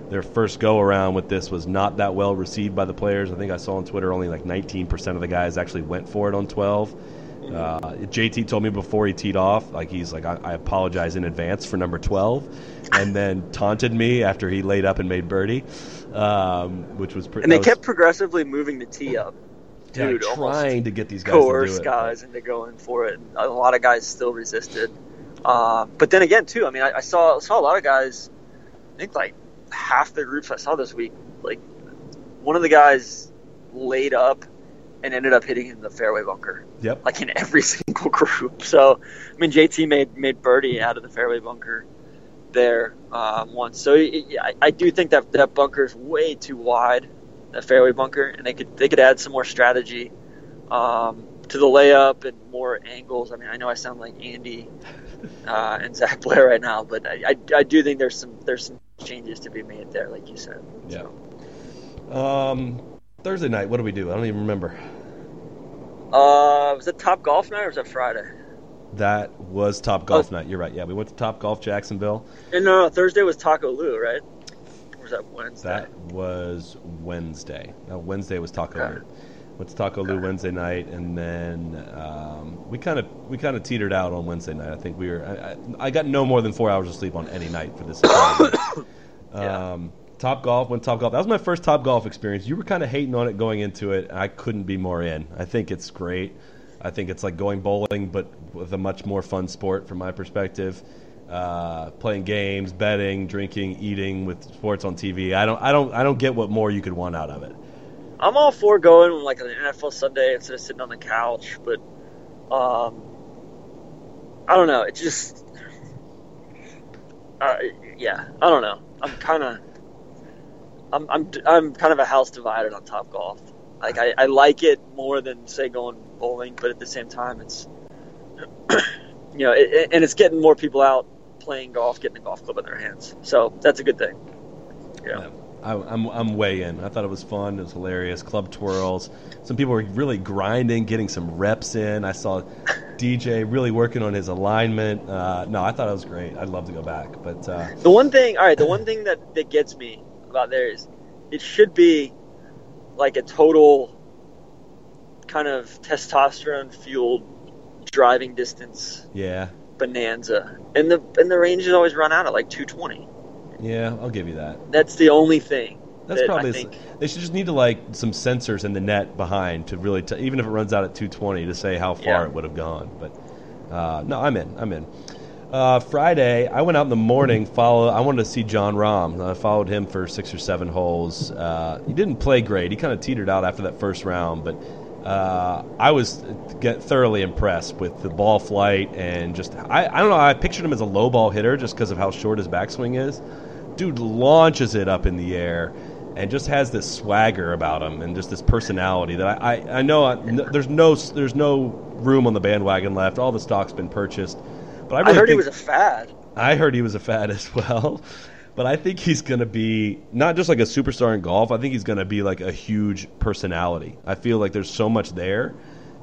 their first go around with this was not that well received by the players. I think I saw on Twitter only like 19% of the guys actually went for it on 12. Uh, JT told me before he teed off, like he's like, I, I apologize in advance for number 12, and then taunted me after he laid up and made birdie, um, which was pretty. And they kept progressively moving the tee up. yeah, Dude, trying to get these guys coerce to do it. guys into going for it. And a lot of guys still resisted. Uh, but then again, too, I mean, I, I saw saw a lot of guys. I think like half the groups I saw this week, like one of the guys laid up and ended up hitting in the fairway bunker, Yep. like in every single group. So, I mean, JT made made birdie out of the fairway bunker there um, once. So it, I, I do think that that bunker is way too wide, the fairway bunker, and they could they could add some more strategy um, to the layup and more angles. I mean, I know I sound like Andy uh, and Zac Blair right now, but I, I, I do think there's some there's some changes to be made there, like you said. Yeah. Um, Thursday night, what do we do? I don't even remember. Uh, was it Top Golf night or was that Friday? That was Top Golf night. You're right. Yeah, we went to Top Golf Jacksonville. And no, no, Thursday was Taco Lu, right? Or was that Wednesday? That was Wednesday. No, Wednesday was Taco Okay. Lou. Went to Taco Lu Wednesday night, and then um, we kind of we kind of teetered out on Wednesday night. I think we were. I, I, I got no more than four hours of sleep on any night for this. Yeah. um, Top Golf went Top Golf. That was my first Top Golf experience. You were kind of hating on it going into it. I couldn't be more in. I think it's great. I think it's like going bowling, but with a much more fun sport from my perspective. Uh, playing games, betting, drinking, eating with sports on TV. I don't, I don't, I don't get what more you could want out of it. I'm all for going like an NFL Sunday instead of sitting on the couch, but um, I don't know. It just, uh, yeah, I don't know. I'm kind of, I'm, I'm, I'm kind of a house divided on Top Golf. Like I, I like it more than say going bowling, but at the same time, it's, you know, it, and it's getting more people out playing golf, getting a golf club in their hands. So that's a good thing. Yeah. I, I'm, I'm way in. I thought it was fun. It was hilarious. Club twirls. Some people were really grinding, getting some reps in. I saw DJ really working on his alignment. Uh, no, I thought it was great. I'd love to go back, but uh, The one thing, all right, the one thing that, that gets me about there is it should be like a total kind of testosterone fueled driving distance yeah, bonanza. And the and the range ranges always run out at like 220. yeah, I'll give you that. That's the only thing. That's that probably. They should just need to like some sensors in the net behind to really, t- even if it runs out at 220, to say how far Yeah. it would have gone. But uh, no, I'm in. I'm in. Uh, Friday, I went out in the morning. Follow. I wanted to see Jon Rahm. I followed him for six or seven holes. Uh, he didn't play great. He kind of teetered out after that first round, but uh, I was thoroughly impressed with the ball flight and just. I, I don't know. I pictured him as a low ball hitter just because of how short his backswing is. Dude launches it up in the air and just has this swagger about him and just this personality that I, I, I know I, n- there's no there's no room on the bandwagon left. All the stock's been purchased, but I, I really heard he was a fad. I heard he was a fad as well. But I think he's going to be not just like a superstar in golf. I think he's going to be like a huge personality. I feel like there's so much there,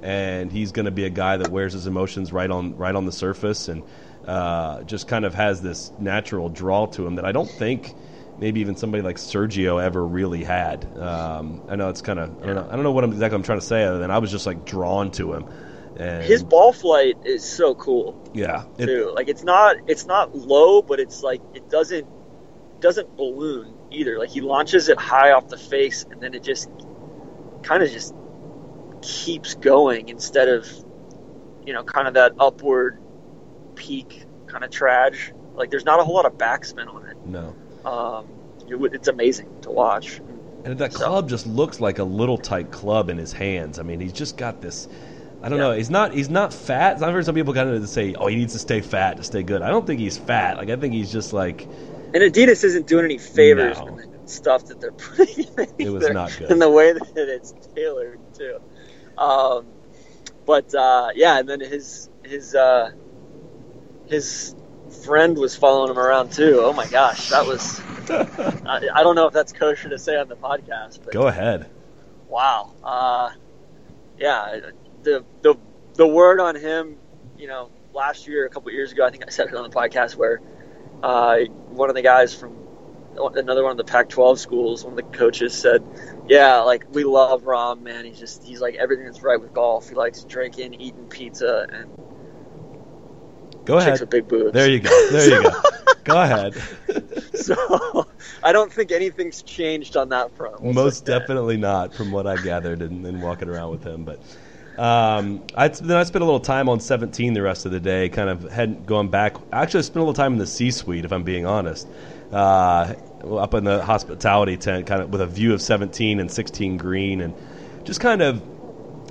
and he's going to be a guy that wears his emotions right on right on the surface, and uh, just kind of has this natural draw to him that I don't think maybe even somebody like Sergio ever really had. Um, I know it's kind of I don't know I don't know what I'm, exactly I'm trying to say other than I was just like drawn to him. And His ball flight is so cool. yeah, it- too. Like it's not it's not low, but it's like it doesn't doesn't balloon either. Like he launches it high off the face, and then it just kind of just keeps going instead of you know kind of that upward peak kind of trage. Like there's not a whole lot of backspin on it. no. Um, it, it's amazing to watch. And that So- club just looks like a little tight club in his hands. I mean, he's just got this. I don't Yeah. know. He's not. He's not fat. I've heard some people kind of say, "Oh, he needs to stay fat to stay good." I don't think he's fat. Like I think he's just like And Adidas isn't doing any favors No. with the stuff that they're putting in It was not good. in the way that it's tailored too. Um, but uh, yeah, and then his his uh, his friend was following him around too. Oh my gosh, that was I, I don't know if that's kosher to say on the podcast, but go ahead. wow, uh, yeah, the the the word on him, you know, last year, a couple years ago, I think I said it on the podcast where uh, one of the guys from another one of the Pac-12 schools. One of the coaches said, "Yeah, like we love Rahm, man. He's just he's like everything that's right with golf. He likes drinking, eating pizza, and Go ahead. chicks with big boobs." There you go. There you go. go ahead. so I don't think anything's changed on that front. Most that. definitely not, from what I gathered and, and walking around with him. But um, I then I spent a little time on 17 the rest of the day, kind of going back. Actually, I spent a little time in the C-suite, if I'm being honest, uh, up in the hospitality tent, kind of with a view of 17 and 16 green, and just kind of.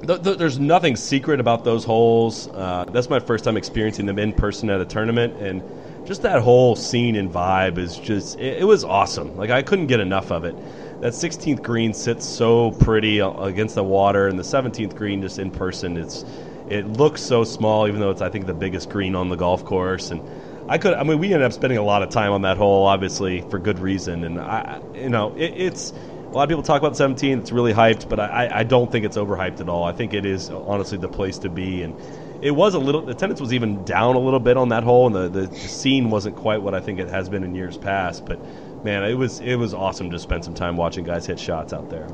Th- th- there's nothing secret about those holes. Uh, that's my first time experiencing them in person at a tournament, and just that whole scene and vibe is just it, it was awesome. Like I couldn't get enough of it. That 16th green sits so pretty uh, against the water, and the 17th green just in person, it's it looks so small, even though it's I think the biggest green on the golf course. And I could, I mean, we ended up spending a lot of time on that hole, obviously for good reason. And I, you know, it, it's a lot of people talk about 17. It's really hyped, but I, I don't think it's overhyped at all. I think it is honestly the place to be. And it was a little, the attendance was even down a little bit on that hole, and the, the scene wasn't quite what I think it has been in years past. But man, it was it was awesome to spend some time watching guys hit shots out there.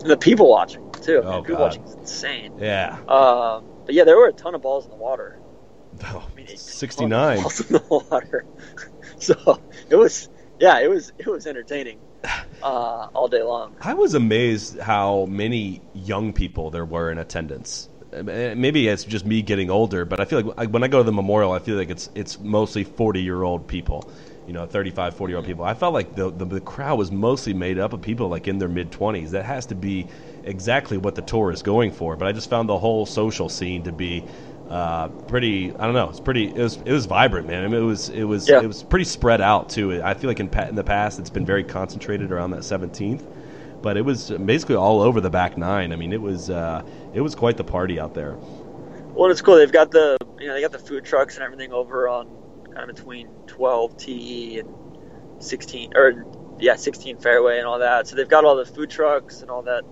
The people watching too. Oh, people God. watching is insane. Yeah. Um, but yeah, there were a ton of balls in the water. Oh, I mean, a ton of 69. balls in the water. so it was, yeah, it was it was entertaining uh, all day long. I was amazed how many young people there were in attendance. Uh, Maybe it's just me getting older, but I feel like when I go to the memorial, I feel like it's it's mostly 40 year old people, you know, 35, 40 year old people. I felt like the, the the crowd was mostly made up of people like in their mid 20s. That has to be exactly what the tour is going for. But I just found the whole social scene to be uh, pretty. I don't know. It's pretty. It was it was vibrant, man. I mean, it was it was Yeah. it was pretty spread out too. I feel like in in the past, it's been very concentrated around that 17th but it was basically all over the back nine. I mean, it was uh, it was quite the party out there. Well, it's cool. They've got the you know they got the food trucks and everything over on kind of between 12 TE and 16 or yeah 16 fairway and all that. So they've got all the food trucks and all that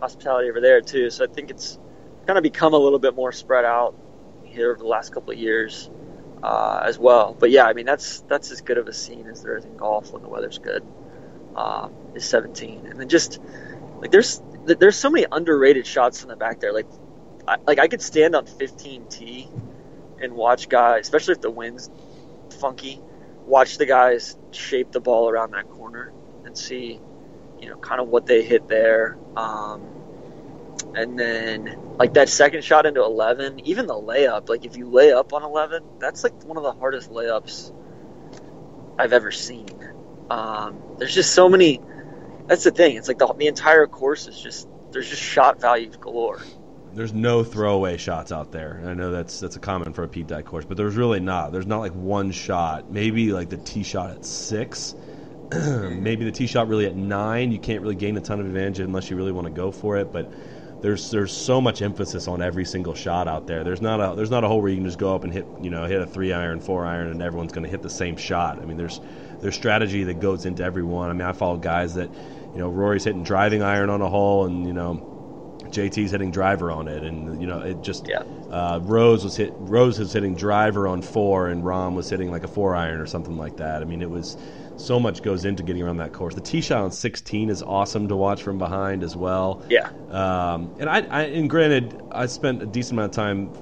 hospitality over there too. So I think it's kind of become a little bit more spread out here over the last couple of years uh, as well. But yeah, I mean that's that's as good of a scene as there is in golf when the weather's good. Um, is 17, and then just like there's there's so many underrated shots from the back there. Like I, like I could stand on 15T and watch guys, especially if the wind's funky, watch the guys shape the ball around that corner and see, you know, kind of what they hit there. Um, and then like that second shot into 11, even the layup, like if you lay up on 11, that's like one of the hardest layups I've ever seen. Um, there's just so many. That's the thing. It's like the, the entire course is just there's just shot value galore. There's no throwaway shots out there. I know that's that's a common for a Pete Dye course, but there's really not. There's not like one shot. Maybe like the tee shot at six. Maybe the tee shot really at nine. You can't really gain a ton of advantage unless you really want to go for it. But there's there's so much emphasis on every single shot out there. There's not a there's not a hole where you can just go up and hit you know hit a three iron, four iron, and everyone's going to hit the same shot. I mean, there's there's strategy that goes into every one. I mean, I follow guys that you know Rory's hitting driving iron on a hole, and you know JT's hitting driver on it, and you know it just Yeah. uh, Rose was hit Rose was hitting driver on four, and Rahm was hitting like a four iron or something like that. I mean, it was so much goes into getting around that course. The tee shot on 16 is awesome to watch from behind as well. Yeah. Um, and I, I, and granted, I spent a decent amount of time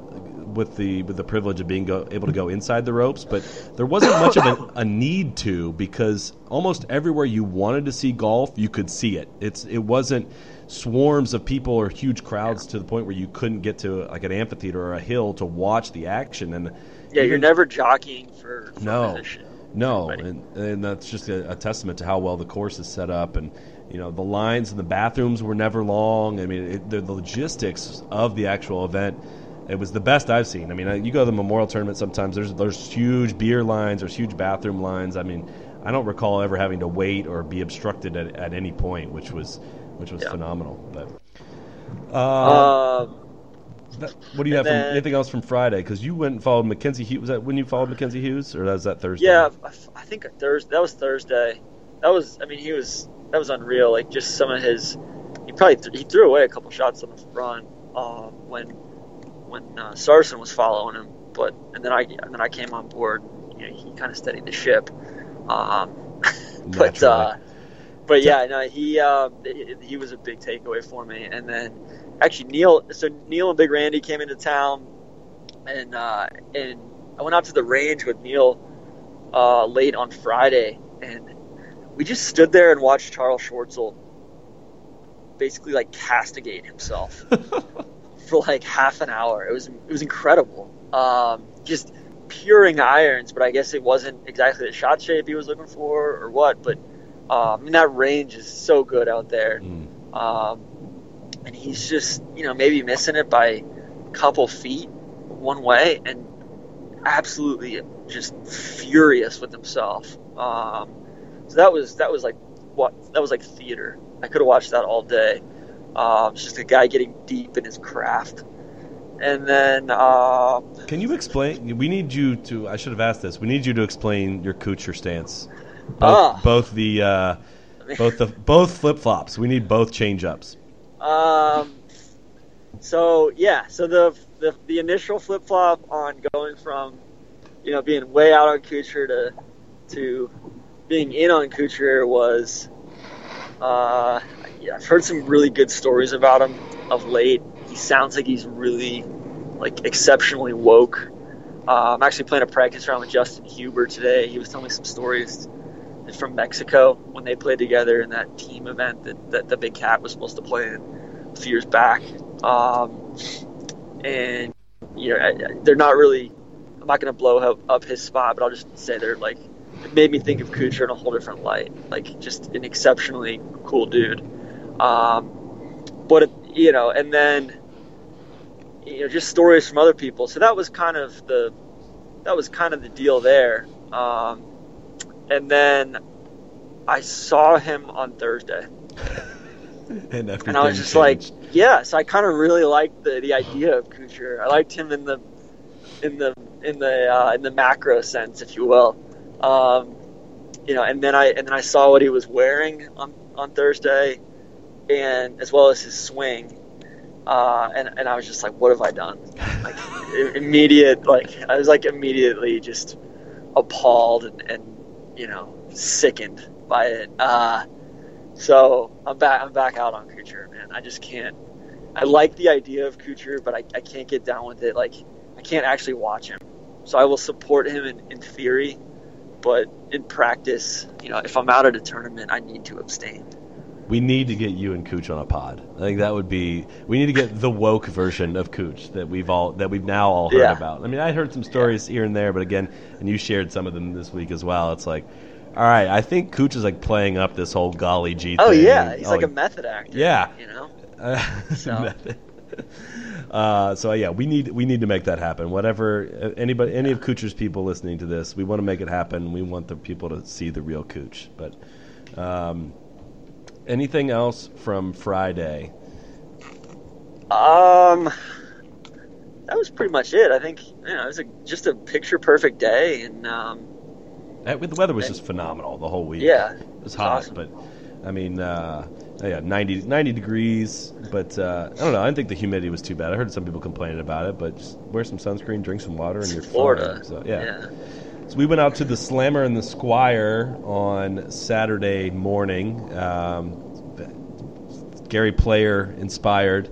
with the with the privilege of being go, able to go inside the ropes, but there wasn't much of an, a need to because almost everywhere you wanted to see golf, you could see it. It's it wasn't swarms of people or huge crowds to the point where you couldn't get to like an amphitheater or a hill to watch the action. And Yeah, you're never jockeying for, for No. position. no, and, and that's just a, a testament to how well the course is set up, and you know the lines and the bathrooms were never long. I mean, it, the, the logistics of the actual event, it was the best I've seen. I mean, you go to the Memorial Tournament sometimes. There's there's huge beer lines, there's huge bathroom lines. I mean, I don't recall ever having to wait or be obstructed at, at any point, which was which was Yeah. phenomenal. But uh, Um, that- what do you have? and from, anything else from Friday? Because you went and followed Mackenzie Hughes. Was that when you followed Mackenzie Hughes, or was that Thursday? yeah, I, I think a Thursday. That was Thursday. That was. I mean, he was. That was unreal. Like just some of his. He probably th- he threw away a couple shots on the front uh, when when uh, Sarson was following him. But and then I and then I came on board. You know, he kind of steadied the ship. Um, but uh, but yeah, no, he uh, he was a big takeaway for me. And then actually Neil, so Neil and Big Randy came into town, and uh, and I went out to the range with Neil uh, late on Friday, and we just stood there and watched Charl Schwartzel basically like castigate himself for like half an hour. It was it was incredible. Um, just puring irons, but I guess it wasn't exactly the shot shape he was looking for or what. But um, I mean that range is so good out there, mm. um, and he's just you know maybe missing it by a couple feet one way, and absolutely just furious with himself. Um, so that was that was like what that was like theater. I could have watched that all day. Um, it's just a guy getting deep in his craft. And then, uh, can you explain? We need you to. I should have asked this. We need you to explain your Kuchar stance. Both, uh, both the uh, both the both flip flops. We need both change ups. Um. So yeah. So the the, the initial flip flop on going from, you know, being way out on Kuchar to to being in on Kuchar was uh, yeah, I've heard some really good stories about him of late. He sounds like he's really like exceptionally woke. Uh, I'm actually playing a practice round with Justin Hueber today. He was telling me some stories from Mexico when they played together in that team event that, that the Big Cat was supposed to play in a few years back. Um, and you know, they're not really. I'm not going to blow up his spot, but I'll just say they're like it made me think of Kuchar in a whole different light. Like just an exceptionally cool dude. Um, but you know, and then you know, just stories from other people. So that was kind of the that was kind of the deal there. Um, and then I saw him on Thursday. and, and I was just changed. like, yeah. So I kind of really liked the the idea of Kuchar. I liked him in the in the in the uh, in the macro sense, if you will. Um, you know, and then I and then I saw what he was wearing on on Thursday, and as well as his swing. Uh, and and I was just like, what have I done? Like immediate, like I was like immediately just appalled and, and you know sickened by it. Uh, so I'm back. I'm back out on Kuchar, man. I just can't. I like the idea of Kuchar, but I, I can't get down with it. Like I can't actually watch him. So I will support him in, in theory, but in practice, you know, if I'm out at a tournament, I need to abstain. We need to get you and Cooch on a pod. I think that would be. We need to get the woke version of Cooch that we've all that we've now all heard yeah. about. I mean, I heard some stories yeah. here and there, but again, and you shared some of them this week as well. It's like, all right, I think Cooch is like playing up this whole golly gee. Oh thing. yeah, he's oh, like a method actor. Yeah, you know. Uh, so. Uh, so yeah, we need we need to make that happen. Whatever uh, anybody any of Kuchar's people listening to this, we want to make it happen. We want the people to see the real Cooch. But um, anything else from Friday? Um, that was pretty much it. I think you know, it was a, just a picture perfect day, and um, the weather was just phenomenal the whole week. Yeah, it was hot, awesome. but I mean. Uh, yeah, 90, 90 degrees, but uh, I don't know. I didn't think the humidity was too bad. I heard some people complaining about it, but just wear some sunscreen, drink some water, and you're Florida. Fine. So yeah. yeah. So we went out to the Slammer and the Squire on Saturday morning. Um, Gary Player inspired.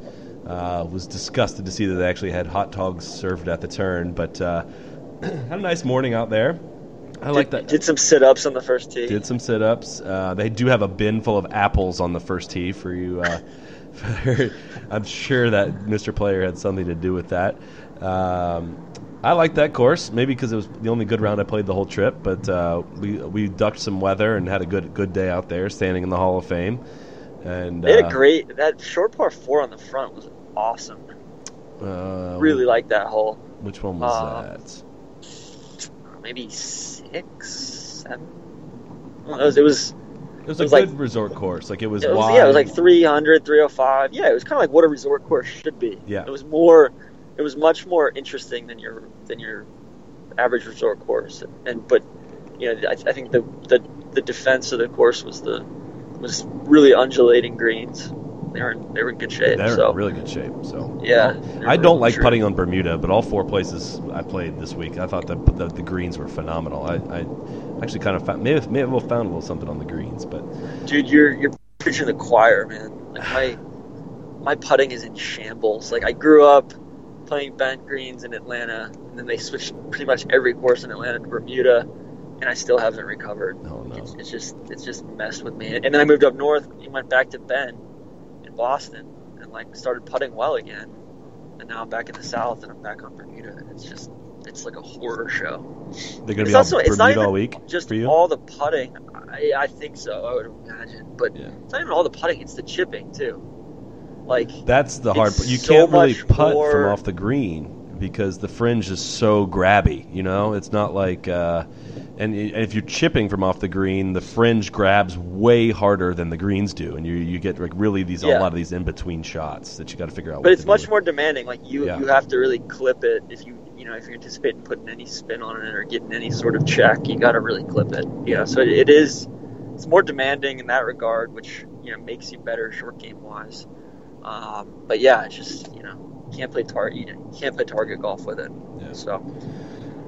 Uh, was disgusted to see that they actually had hot dogs served at the turn, but uh, had a nice morning out there. I like that. Did some sit ups on the first tee. Did some sit ups. Uh, they do have a bin full of apples on the first tee for you. Uh, for, I'm sure that Mr. Player had something to do with that. Um, I like that course, maybe because it was the only good round I played the whole trip. But uh, we we ducked some weather and had a good good day out there, standing in the Hall of Fame. And they had a uh, great that short par four on the front was awesome. Uh, really like that hole. Which one was uh, that? Maybe six, seven. Well, it was. It was, it was a good like, resort course. Like it was, it was. Yeah, it was like 300, 305. Yeah, it was kind of like what a resort course should be. Yeah. It was more. It was much more interesting than your than your average resort course. And but you know, I, I think the, the the defense of the course was the was really undulating greens they were in, they were in good shape. They're so in really good shape. So yeah, I don't like true. putting on Bermuda, but all four places I played this week, I thought the the, the greens were phenomenal. I, I actually kind of found may have, may have found a little something on the greens, but Dude, you're you're preaching the choir, man. Like my my putting is in shambles. Like I grew up playing bent greens in Atlanta, and then they switched pretty much every course in Atlanta to Bermuda, and I still haven't recovered. Oh, no. It's, it's just it's just messed with me. And then I moved up north and went back to bent in Boston, and like started putting well again. And now I'm back in the south, and I'm back on Bermuda. It's just it's like a horror show. they're to It's be also- it's not Bermuda all week Just for you. all the putting. I, I think so. I would imagine, but Yeah. it's not even all the putting. It's the chipping too. Like That's the hard part. You so can't really putt more- from off the green because the fringe is so grabby. You know, it's not like, uh, and if you're chipping from off the green, the fringe grabs way harder than the greens do, and you you get like really these a lot of these in between shots that you got to figure out. but it's much do. more demanding. Like you, Yeah. you have to really clip it if you, you know, if you're anticipating putting any spin on it or getting any sort of check, you got to really clip it. Yeah, so it, it is. It's more demanding in that regard, which you know makes you better short game wise. Um, but yeah, it's just you know can't play target. You can't play target golf with it. Yeah. So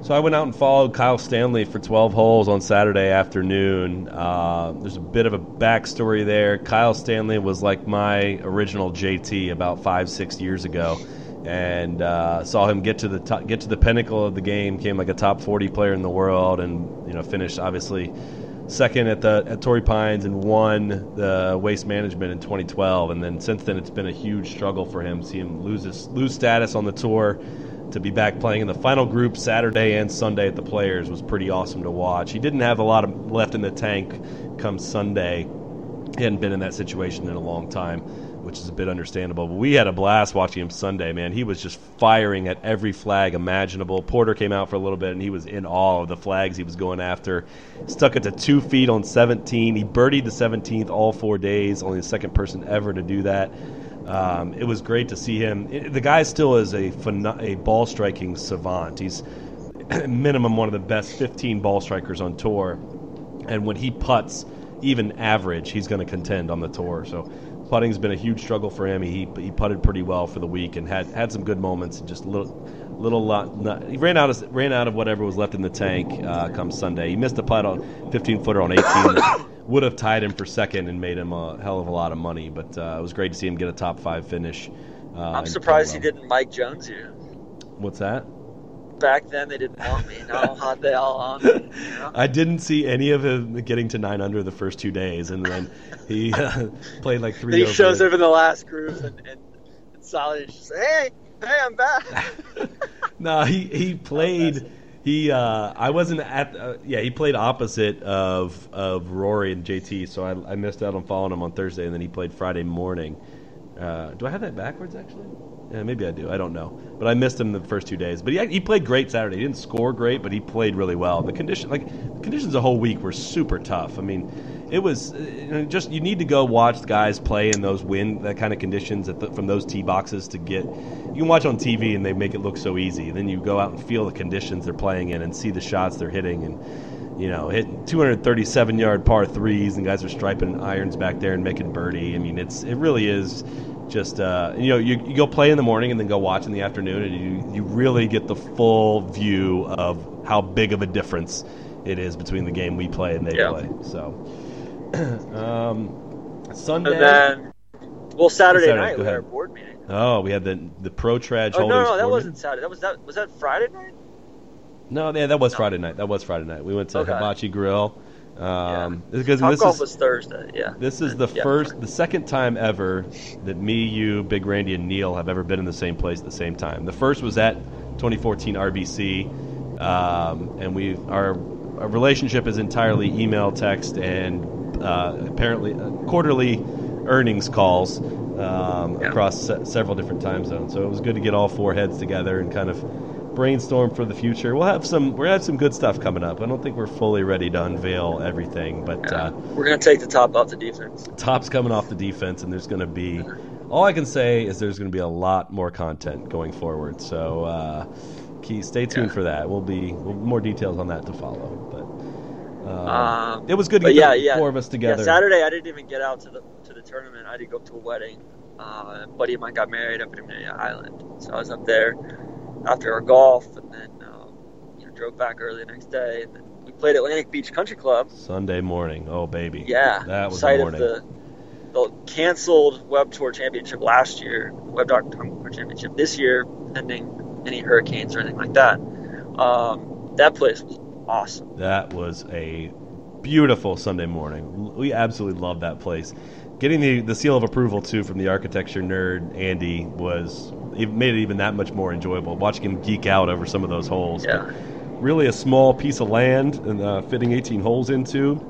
So I went out and followed Kyle Stanley for 12 holes on Saturday afternoon. Uh, there's a bit of a backstory there. Kyle Stanley was like my original JT about five, six years ago, and uh, saw him get to the top, get to the pinnacle of the game. Came like a top 40 player in the world, and you know finished obviously second at the at Torrey Pines and won the Waste Management in 2012. And then since then, it's been a huge struggle for him. See him lose his lose status on the tour to be back playing in the final group Saturday and Sunday at the Players was pretty awesome to watch. He didn't have a lot of left in the tank come Sunday. He hadn't been in that situation in a long time, which is a bit understandable. But we had a blast watching him Sunday, man. He was just firing at every flag imaginable. Porter came out for a little bit, and he was in awe of the flags he was going after. Stuck it to two feet on 17. He birdied the 17th all four days, only the second person ever to do that. Um, it was great to see him. It- the guy still is a a ball striking savant. He's minimum one of the best 15 ball strikers on tour, and when he puts, even average, he's going to contend on the tour. So putting's been a huge struggle for him. He he putted pretty well for the week and had had some good moments. Just a little little lot. Not, he ran out of ran out of whatever was left in the tank. Uh, come Sunday, he missed a putt on 15 footer on 18. would have tied him for second and made him a hell of a lot of money. But uh, it was great to see him get a top five finish. Uh, I'm surprised he didn't Mike Jones you. What's that? Back then they didn't want me. Now how they all on me. You know? I didn't see any of him getting to nine under the first two days, and then he uh, played like three. Then he shows up in the last group and, and, and is just hey, hey, I'm back. no, he he played. He uh, I wasn't at. Uh, yeah, he played opposite of of Rory and JT, so I, I missed out on following him on Thursday, and then he played Friday morning. Uh, do I have that backwards actually? Yeah, maybe I do. I don't know, but I missed him the first two days. But he he played great Saturday. He didn't score great, but he played really well. The condition, like the conditions, the whole week were super tough. I mean, it was uh, you know, just you need to go watch guys play in those wind that kind of conditions the, from those tee boxes to get. You can watch on TV and they make it look so easy. Then you go out and feel the conditions they're playing in and see the shots they're hitting and you know, hitting 237 yard par threes, and guys are striping irons back there and making birdie. I mean, it's it really is just uh, you know you, you go play in the morning and then go watch in the afternoon, and you you really get the full view of how big of a difference it is between the game we play and they Yeah. play. So, um, Sunday. and then, well, Saturday, Saturday, night we had our board meeting. oh, we had the the Pro Trad Oh no, no, that wasn't Saturday. That was that was that Friday night. No, yeah, that was Friday night. That was Friday night. We went to Okay. Hibachi Grill. Um, because Top this golf is, was Thursday. Yeah. This is the Yeah. first, the second time ever that me, you, Big Randy, and Neil have ever been in the same place at the same time. The first was at 2014 RBC, um, and we our, our relationship is entirely email, text, and uh, apparently uh, quarterly earnings calls um, Yeah. across se- several different time zones. So it was good to get all four heads together and kind of brainstorm for the future. We'll have some we're gonna have some good stuff coming up. I don't think we're fully ready to unveil everything, but. Uh, We're gonna take the top off the defense. top's coming off the defense, and there's going to be. All I can say is there's going to be a lot more content going forward. So, uh, key, stay tuned Yeah. for that. We'll be we'll, more details on that to follow. But Um, it was good to get yeah, the yeah, four of us together. Yeah, Saturday I didn't even get out to the to the tournament. I had to go up to a wedding. Uh, a buddy of mine got married up in Amelia Island, so I was up there after our golf, and then um, you know, drove back early the next day. And then we played Atlantic Beach Country Club. Sunday morning. Oh baby. Yeah, that was site the morning. of the the canceled Web Tour Championship last year, Web Tour Championship this year, pending any hurricanes or anything like that. Um, that place was awesome. That was a beautiful Sunday morning. We absolutely loved that place. Getting the, the seal of approval too from the architecture nerd Andy was it made it even that much more enjoyable. Watching him geek out over some of those holes. Yeah. Really a small piece of land and uh, fitting 18 holes into.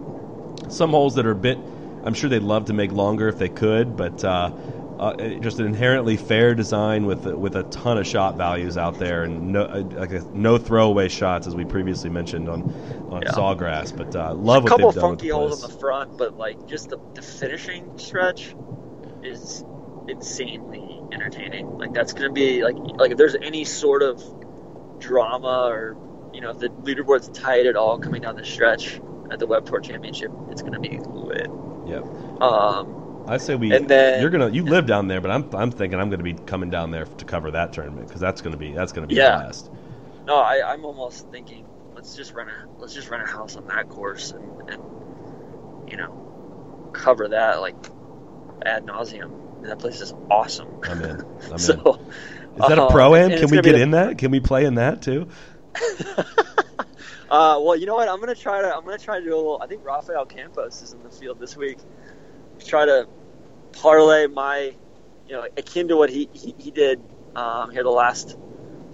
Some holes that are a bit. I'm sure they'd love to make longer if they could, but uh, uh, just an inherently fair design with with a ton of shot values out there and no uh, like a, no throwaway shots as we previously mentioned on on Yeah. Sawgrass. But uh, love a couple funky holes on the front, but like just the, the finishing stretch is insanely entertaining. Like that's gonna be like like if there's any sort of drama or you know if the leaderboard's tight at all coming down the stretch at the Web Tour Championship, it's gonna be lit. Yep. Um, I say we. And then- you're gonna you live down there, but I'm I'm thinking I'm gonna be coming down there to cover that tournament because that's gonna be that's gonna be Yeah. blast. no, I, I'm almost thinking let's just rent a let's just rent a house on that course and, and you know cover that like ad nauseum. That place is awesome. I'm in. I'm in. so Is that a pro am? Can we get in that? Can we play in that too? Uh, well, you know what? I'm gonna try to. I'm gonna try to do a little. I think Rafael Campos is in the field this week. Try to parlay my, you know, akin to what he he, he did um, here the last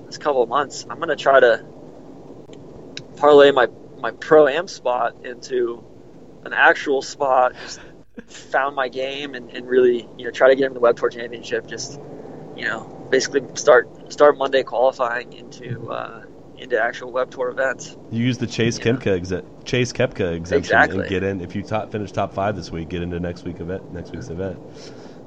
this couple of months. I'm gonna try to parlay my my pro am spot into an actual spot. Just found my game and, and really you know try to get him the Web Tour Championship. Just you know basically start start Monday qualifying into. Uh, into actual web tour events. You use the Chase Yeah. Kepka exe- Chase Koepka exemption Exactly. and get in. If you top, finish top five this week, get into next week event. Next week's event.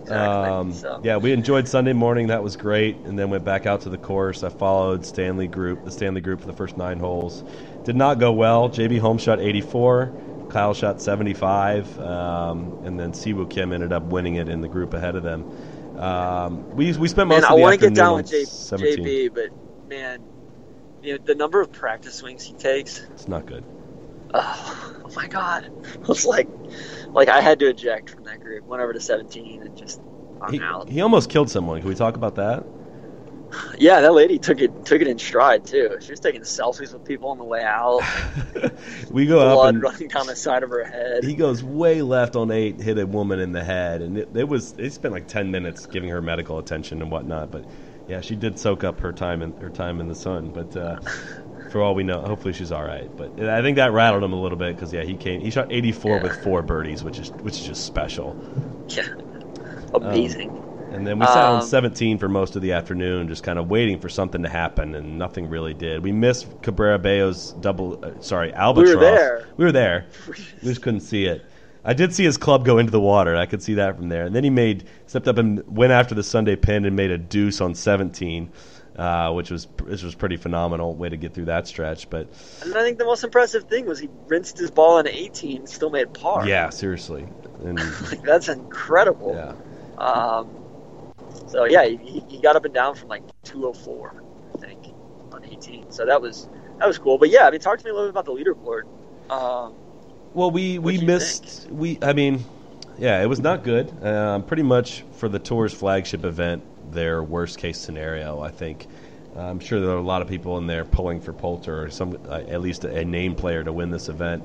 Exactly. Um, So- Yeah, we enjoyed Sunday morning. That was great, and then went back out to the course. I followed Stanley Group, the Stanley Group for the first nine holes. Did not go well. JB Holmes shot 84. Kyle shot 75, um, and then Si Woo Kim ended up winning it in the group ahead of them. Um, we we spent most Man, of the I want to get down with J- JB, but man, you know, the number of practice swings he takes. It's not good. Oh, oh my god, I was like, like I had to eject from that group. Went over to 17 and just I'm He, out. he almost killed someone. Can we talk about that? Yeah, that lady took it took it in stride too. She was taking selfies with people on the way out. we go up and running down the side of her head. he goes way left on eight, hit a woman in the head, and it, it was they spent like ten minutes giving her medical attention and whatnot. But yeah, she did soak up her time in her time in the sun. But uh, for all we know, hopefully she's all right. But I think that rattled him a little bit because yeah, he came he shot 84 Yeah. with four birdies, which is which is just special. yeah, amazing. And then we sat on Um, 17 for most of the afternoon, just kind of waiting for something to happen, and nothing really did. We missed Cabrera Bello's double, uh, sorry, albatross. We were there. We were there. we just couldn't see it. I did see his club go into the water. I could see that from there. And then he made stepped up and went after the Sunday pin and made a deuce on 17, uh, which was which was pretty phenomenal way to get through that stretch. But and I think the most impressive thing was he rinsed his ball on 18, still made par. yeah, seriously, and like that's incredible. yeah. Um, so yeah, he, he got up and down from like 204, I think, on 18. So that was that was cool. But yeah, I mean, talk to me a little bit about the leaderboard. Um, Well, we we What'd missed we. I mean, yeah, it was not good. Um, pretty much for the tour's flagship event, their worst case scenario. I think. I'm sure there are a lot of people in there pulling for Poulter or some, uh, at least a, name player to win this event.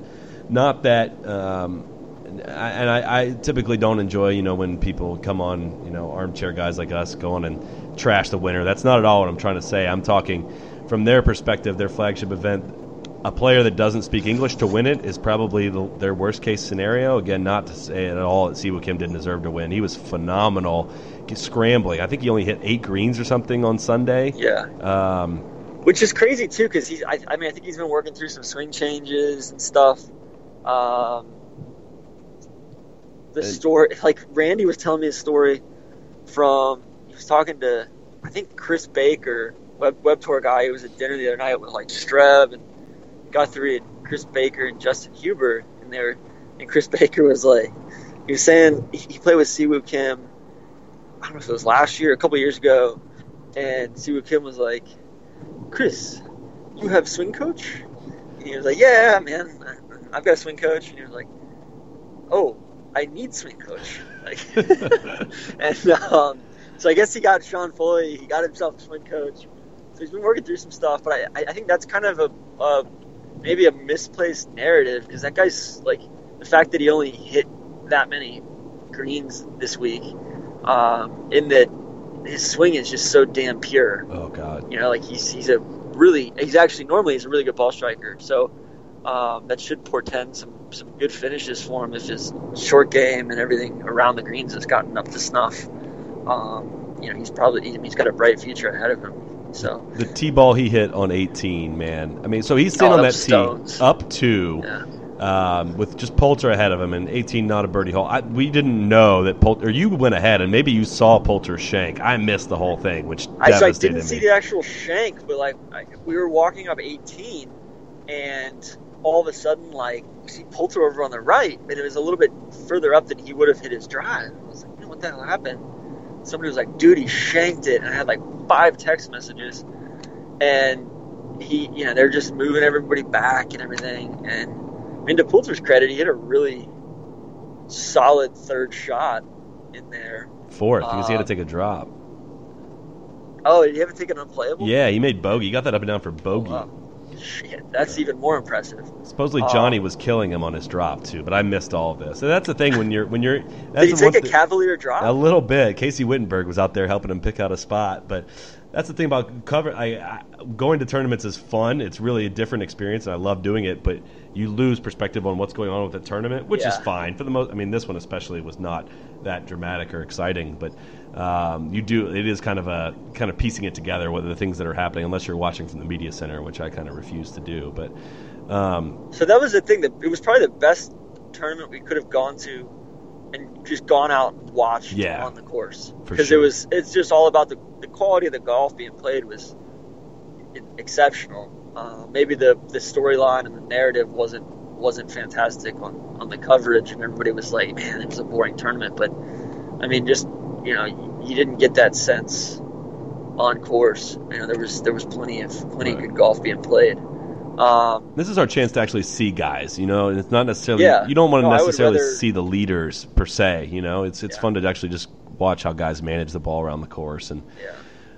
Not that, um, I, and I, I typically don't enjoy, you know, when people come on, you know, armchair guys like us go on and trash the winner. That's not at all what I'm trying to say. I'm talking from their perspective, their flagship event a player that doesn't speak English to win it is probably the, their worst case scenario. Again, not to say at all that Si Woo Kim didn't deserve to win. He was phenomenal scrambling. I think he only hit eight greens or something on Sunday. yeah, Um, which is crazy too, because he's. I, I mean, I think he's been working through some swing changes and stuff. Um, the story, like Randy was telling me a story from. He was talking to, I think Chris Baker, web web tour guy, who was at dinner the other night with like Streb and Guthrie, and Chris Baker and Justin Hueber, and they were, and Chris Baker was like, he was saying he played with Si Woo Kim. I don't know if it was last year, a couple years ago, and Si Woo Kim was like, Chris, you have swing coach? And he was like, Yeah, man, I've got a swing coach. And he was like, Oh, I need swing coach. Like, and um, so I guess he got Sean Foley. He got himself a swing coach. So he's been working through some stuff. But I, I think that's kind of a, a maybe a misplaced narrative because that guy's like the fact that he only hit that many greens this week, um, in that his swing is just so damn pure. Oh God. You know, like he's he's a really he's actually normally he's a really good ball striker. So um, that should portend some some good finishes for him if his short game and everything around the greens has gotten up to snuff. Um, you know, he's probably he's got a bright future ahead of him. So the tee ball he hit on 18, man. I mean, so he's sitting Oh, on that stones. tee up two. yeah, um, with just Poulter ahead of him and 18 not a birdie hole. I, we didn't know that Poulter. Or you went ahead and maybe you saw Poulter shank. I missed the whole thing, which I, so I didn't see the actual shank, but like I, we were walking up 18, and all of a sudden, like see Poulter over on the right, and it was a little bit further up than he would have hit his drive. I was like, you know what the hell happened? Somebody was like, dude, he shanked it, and I had like five text messages, and he, you know, they're just moving everybody back and everything. And I mean, to Poulter's credit, he hit a really solid third shot in there. Fourth because he had to Uh, take a drop. Oh, did he ever take an unplayable? Yeah, he made bogey. He got that up and down for bogey. Wow. Shit, that's even more impressive. Supposedly Oh. Johnny um, was killing him on his drop too, but I missed all of this. And that's the thing when you're when you're. That's Did he take a cavalier drop? A little bit. Casey Wittenberg was out there helping him pick out a spot, but that's the thing about cover. I, I going to tournaments is fun. It's really a different experience, and I love doing it. But you lose perspective on what's going on with the tournament, which is fine for the most. I mean, this one especially was not that dramatic or exciting, but um, you do. It is kind of a kind of piecing it together, whether the things that are happening, unless you're watching from the media center, which I kind of refuse to do. But um, So that was the thing that it was probably the best tournament we could have gone to and just gone out and watched Yeah. on the course because sure. it was it's just all about the the quality of the golf being played was exceptional. Uh, maybe the the storyline and the narrative wasn't wasn't fantastic on on the coverage and everybody was like, man, it was a boring tournament, but I mean, just you know, you didn't get that sense on course. You know, there was there was plenty of plenty of good golf being played. Um, This is our chance to actually see guys, you know, and it's not necessarily Yeah. you don't want to No, necessarily rather- see the leaders per se, you know. It's it's Yeah. fun to actually just watch how guys manage the ball around the course and yeah.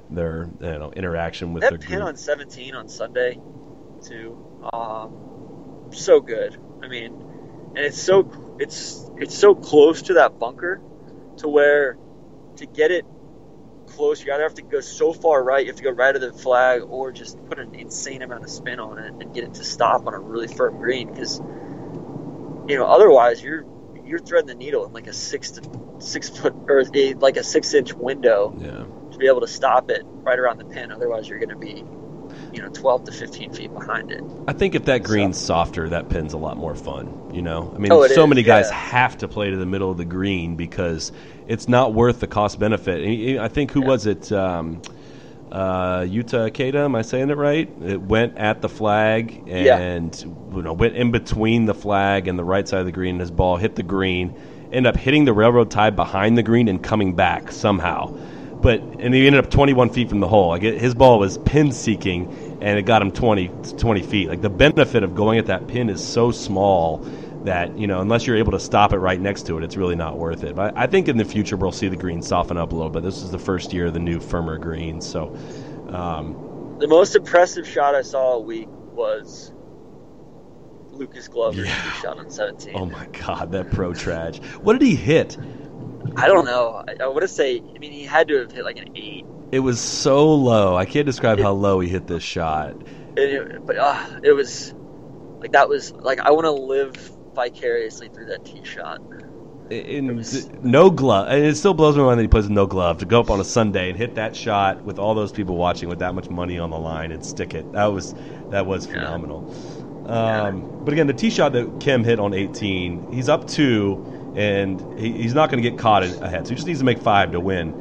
their you know interaction with that their pin group. on 17 on Sunday, too. Um, so good. I mean, and it's so it's it's so close to that bunker, to where to get it close, you either have to go so far right, you have to go right of the flag, or just put an insane amount of spin on it and get it to stop on a really firm green. Because you know, otherwise you're you're threading the needle in like a six to six foot or a, like a six inch window yeah. to be able to stop it right around the pin. Otherwise, you're going to be, you know, 12 to 15 feet behind it. I think if that green's softer, that pin's a lot more fun. You know, I mean, Oh, so is, many guys yeah. have to play to the middle of the green because it's not worth the cost benefit. And I think who Yeah. was it? Um, uh, Yuta Ikeda, am I saying it right? It went at the flag Yeah. and you know went in between the flag and the right side of the green. His ball hit the green, ended up hitting the railroad tie behind the green and coming back somehow. But and he ended up 21 feet from the hole. Like it, his ball was pin seeking, and it got him 20 20 feet. Like the benefit of going at that pin is so small that you know unless you're able to stop it right next to it, it's really not worth it. But I think in the future we'll see the green soften up a little bit. This is the first year of the new firmer greens, so um, The most impressive shot I saw all week was Lucas Glover's Yeah. shot on 17. oh my god, that pro trage. What did he hit? I don't know. I, I want to say, I mean, he had to have hit like an 8. It was so low. I can't describe how low he hit this shot. It, but uh, it was like, that was like, I want to live vicariously through that tee shot. in was- no glove, and it still blows my mind that he plays with no glove to go up on a Sunday and hit that shot with all those people watching with that much money on the line and stick it. That was that was phenomenal. Um, But again, the tee shot that Kim hit on 18, he's up two, and he, he's not going to get caught ahead, so he just needs to make five to win.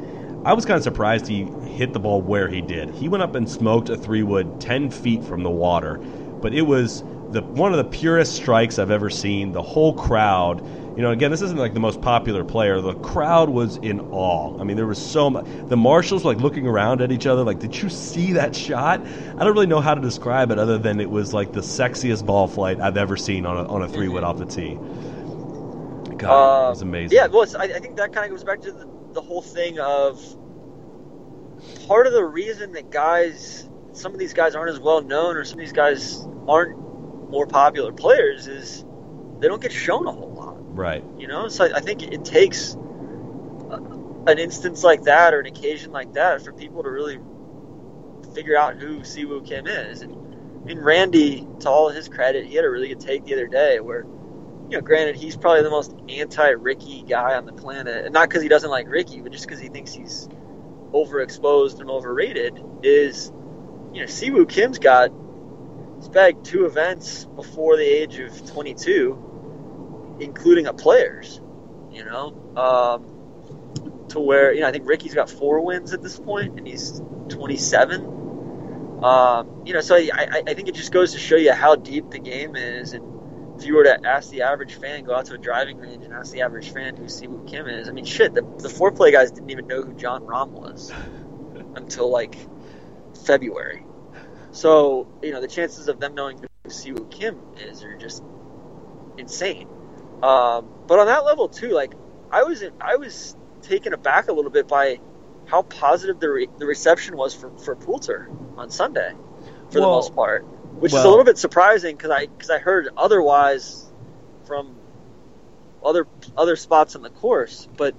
I was kind of surprised he hit the ball where he did. He went up and smoked a three wood 10 feet from the water, but it was the one of the purest strikes I've ever seen. The whole crowd, you know, again, this isn't like the most popular player. The crowd was in awe. I mean, there was so much. The marshals were like looking around at each other, like, "Did you see that shot?" I don't really know how to describe it other than it was like the sexiest ball flight I've ever seen on a, on a three wood off the tee. God, it was Um, amazing. Yeah, well, it's, I, I think that kind of goes back to the, the whole thing of part of the reason that guys, some of these guys aren't as well known, or some of these guys aren't more popular players, is they don't get shown a whole lot. right. You know, so I, I think it takes a, an instance like that or an occasion like that for people to really figure out who Si Woo Kim is. And, and Randy, to all his credit, he had a really good take the other day where, you know, granted, he's probably the most anti Ricky guy on the planet. And not because he doesn't like Ricky, but just because he thinks he's overexposed and overrated. Is, you know, Si Woo Kim's got, bagged two events before the age of 22 including a players. You know, um, to where you know I think Ricky's got four wins at this point, and he's 27. Um, you know, so I, I I think it just goes to show you how deep the game is, and if you were to ask the average fan, go out to a driving range and ask the average fan who Si Woo Kim is. I mean, shit, the the foreplay guys didn't even know who Jon Rahm was until like February. So you know, the chances of them knowing who Si Woo Kim is are just insane. Um, but on that level too, like I was, I was taken aback a little bit by how positive the re- the reception was for for Poulter on Sunday, for the most part, which is a little bit surprising because I because I heard otherwise from other other spots on the course, but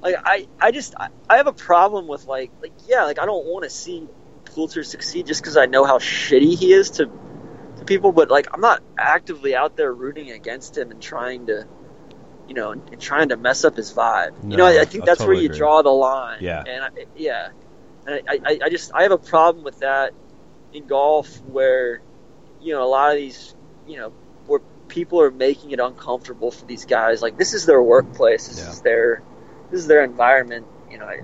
like I I just I, I have a problem with like like yeah like I don't want to see Poulter succeed just because I know how shitty he is to to people, but like I'm not actively out there rooting against him and trying to, you know, and, and trying to mess up his vibe. you know, I, I think I that's totally where you agree. draw the line. Yeah. and I, yeah, and I, I, I just I have a problem with that in golf where, you know, a lot of these, you know, where people are making it uncomfortable for these guys. Like this is their workplace. This Yeah. is their this is their environment. You know, I,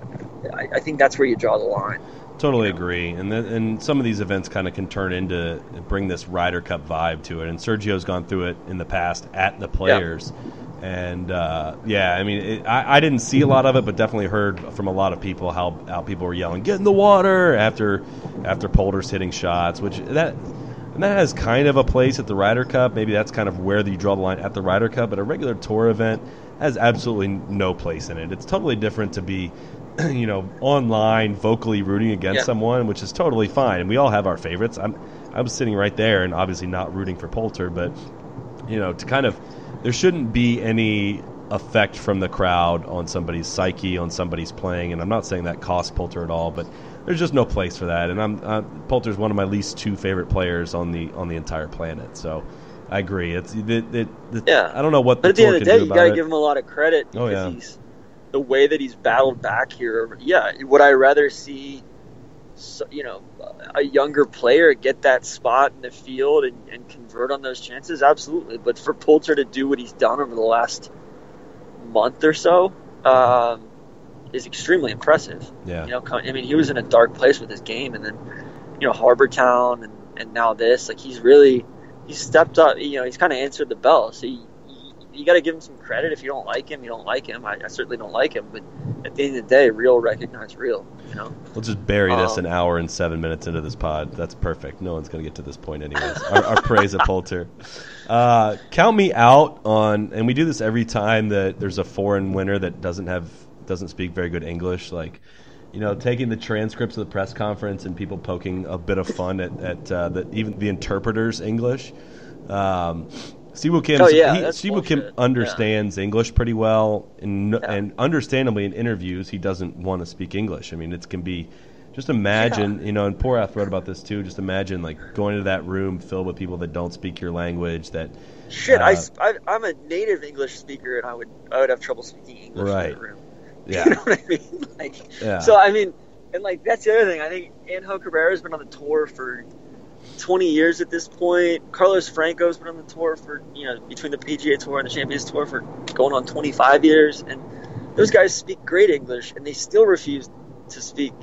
I, I think that's where you draw the line. Totally agree, and then, and some of these events kind of can turn into bring this Ryder Cup vibe to it. And Sergio's gone through it in the past at the Players, and uh, yeah, I mean, it, I, I didn't see a lot of it, but definitely heard from a lot of people how how people were yelling "Get in the water!" after after Poulter's hitting shots, which that and that has kind of a place at the Ryder Cup. Maybe that's kind of where you draw the line at the Ryder Cup, but a regular tour event has absolutely no place in it. It's totally different to be you know, online vocally rooting against Yeah. someone, which is totally fine. And we all have our favorites. I'm I was sitting right there and obviously not rooting for Poulter, but you know, to kind of there shouldn't be any effect from the crowd on somebody's psyche, on somebody's playing, and I'm not saying that costs Poulter at all, but there's just no place for that. And I'm uh, Poulter's one of my least two favorite players on the on the entire planet. So I agree. It's it, it, it, Yeah. I don't know what But the at the end of the day, you got to give him a lot of credit Oh, yeah. he's the way that he's battled back here. Yeah, would I rather see, you know, a younger player get that spot in the field and, and convert on those chances? Absolutely. But for Poulter to do what he's done over the last month or so um, is extremely impressive. yeah. You know, I mean, he was in a dark place with his game, and then you know, Harbour Town, and, and now this. Like he's really he's stepped up. You know, he's kind of answered the bell. So you, you, got to give him some credit. If you don't like him, you don't like him. I, I certainly don't like him, but at the end of the day, real recognize real. You know. We'll just bury this Um, an hour and seven minutes into this pod. That's perfect. No one's going to get to this point, anyways. our, our praise of Poulter. Uh, count me out on, and we do this every time that there's a foreign winner that doesn't have doesn't speak very good English. Like, you know, taking the transcripts of the press conference and people poking a bit of fun at, at uh, the even the interpreters' English. Um, Si Woo Kim, Oh, yeah, he, Si Woo Kim understands English pretty well, and Yeah. and understandably in interviews he doesn't want to speak English. I mean, it can be just imagine, you know, and Porath wrote about this too. Just imagine like going to that room filled with people that don't speak your language. That Shit, Uh, I, I, I'm a native English speaker, and I would I would have trouble speaking English Right. in that room. yeah, You know what I mean? Like, Yeah. so I mean, and like that's the other thing. I think Angel Cabrera's been on the tour for 20 years at this point. Carlos Franco's been on the tour for you know between the PGA Tour and the Champions Tour for going on 25 years, and those guys speak great English, and they still refuse to speak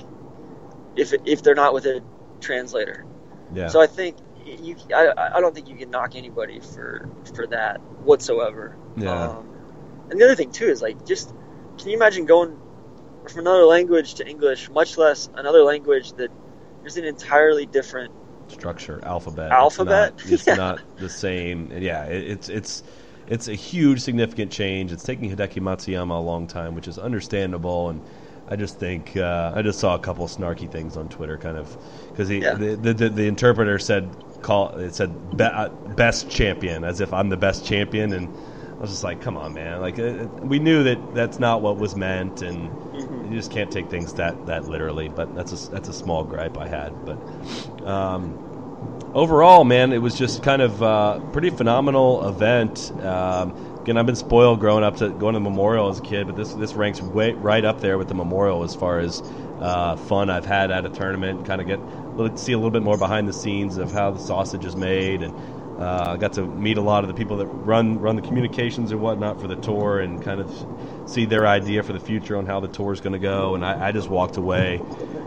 if if they're not with a translator. yeah, So I think you, I, I don't think you can knock anybody for for that whatsoever. Yeah. Um, and the other thing too is like, just can you imagine going from another language to English, much less another language that there's an entirely different structure alphabet. Alphabet? It's not, it's Yeah. not the same. Yeah, it, it's it's it's a huge significant change. It's taking Hideki Matsuyama a long time, which is understandable. And I just think uh, I just saw a couple snarky things on Twitter, kind of because Yeah. the, the, the the interpreter said call it said be, uh, best champion as if I'm the best champion and. I was just like, "Come on, man! Like, uh, we knew that that's not what was meant, and you just can't take things that, that literally." But that's a that's a small gripe I had. But um, overall, man, it was just kind of uh, pretty phenomenal event. Um, again, I've been spoiled growing up to going to the Memorial as a kid, but this this ranks way, right up there with the Memorial as far as uh, fun I've had at a tournament. Kind of get see a little bit more behind the scenes of how the sausage is made, and uh, got to meet a lot of the people that run run the communications and whatnot for the tour, and kind of see their idea for the future on how the tour is going to go. And I, I just walked away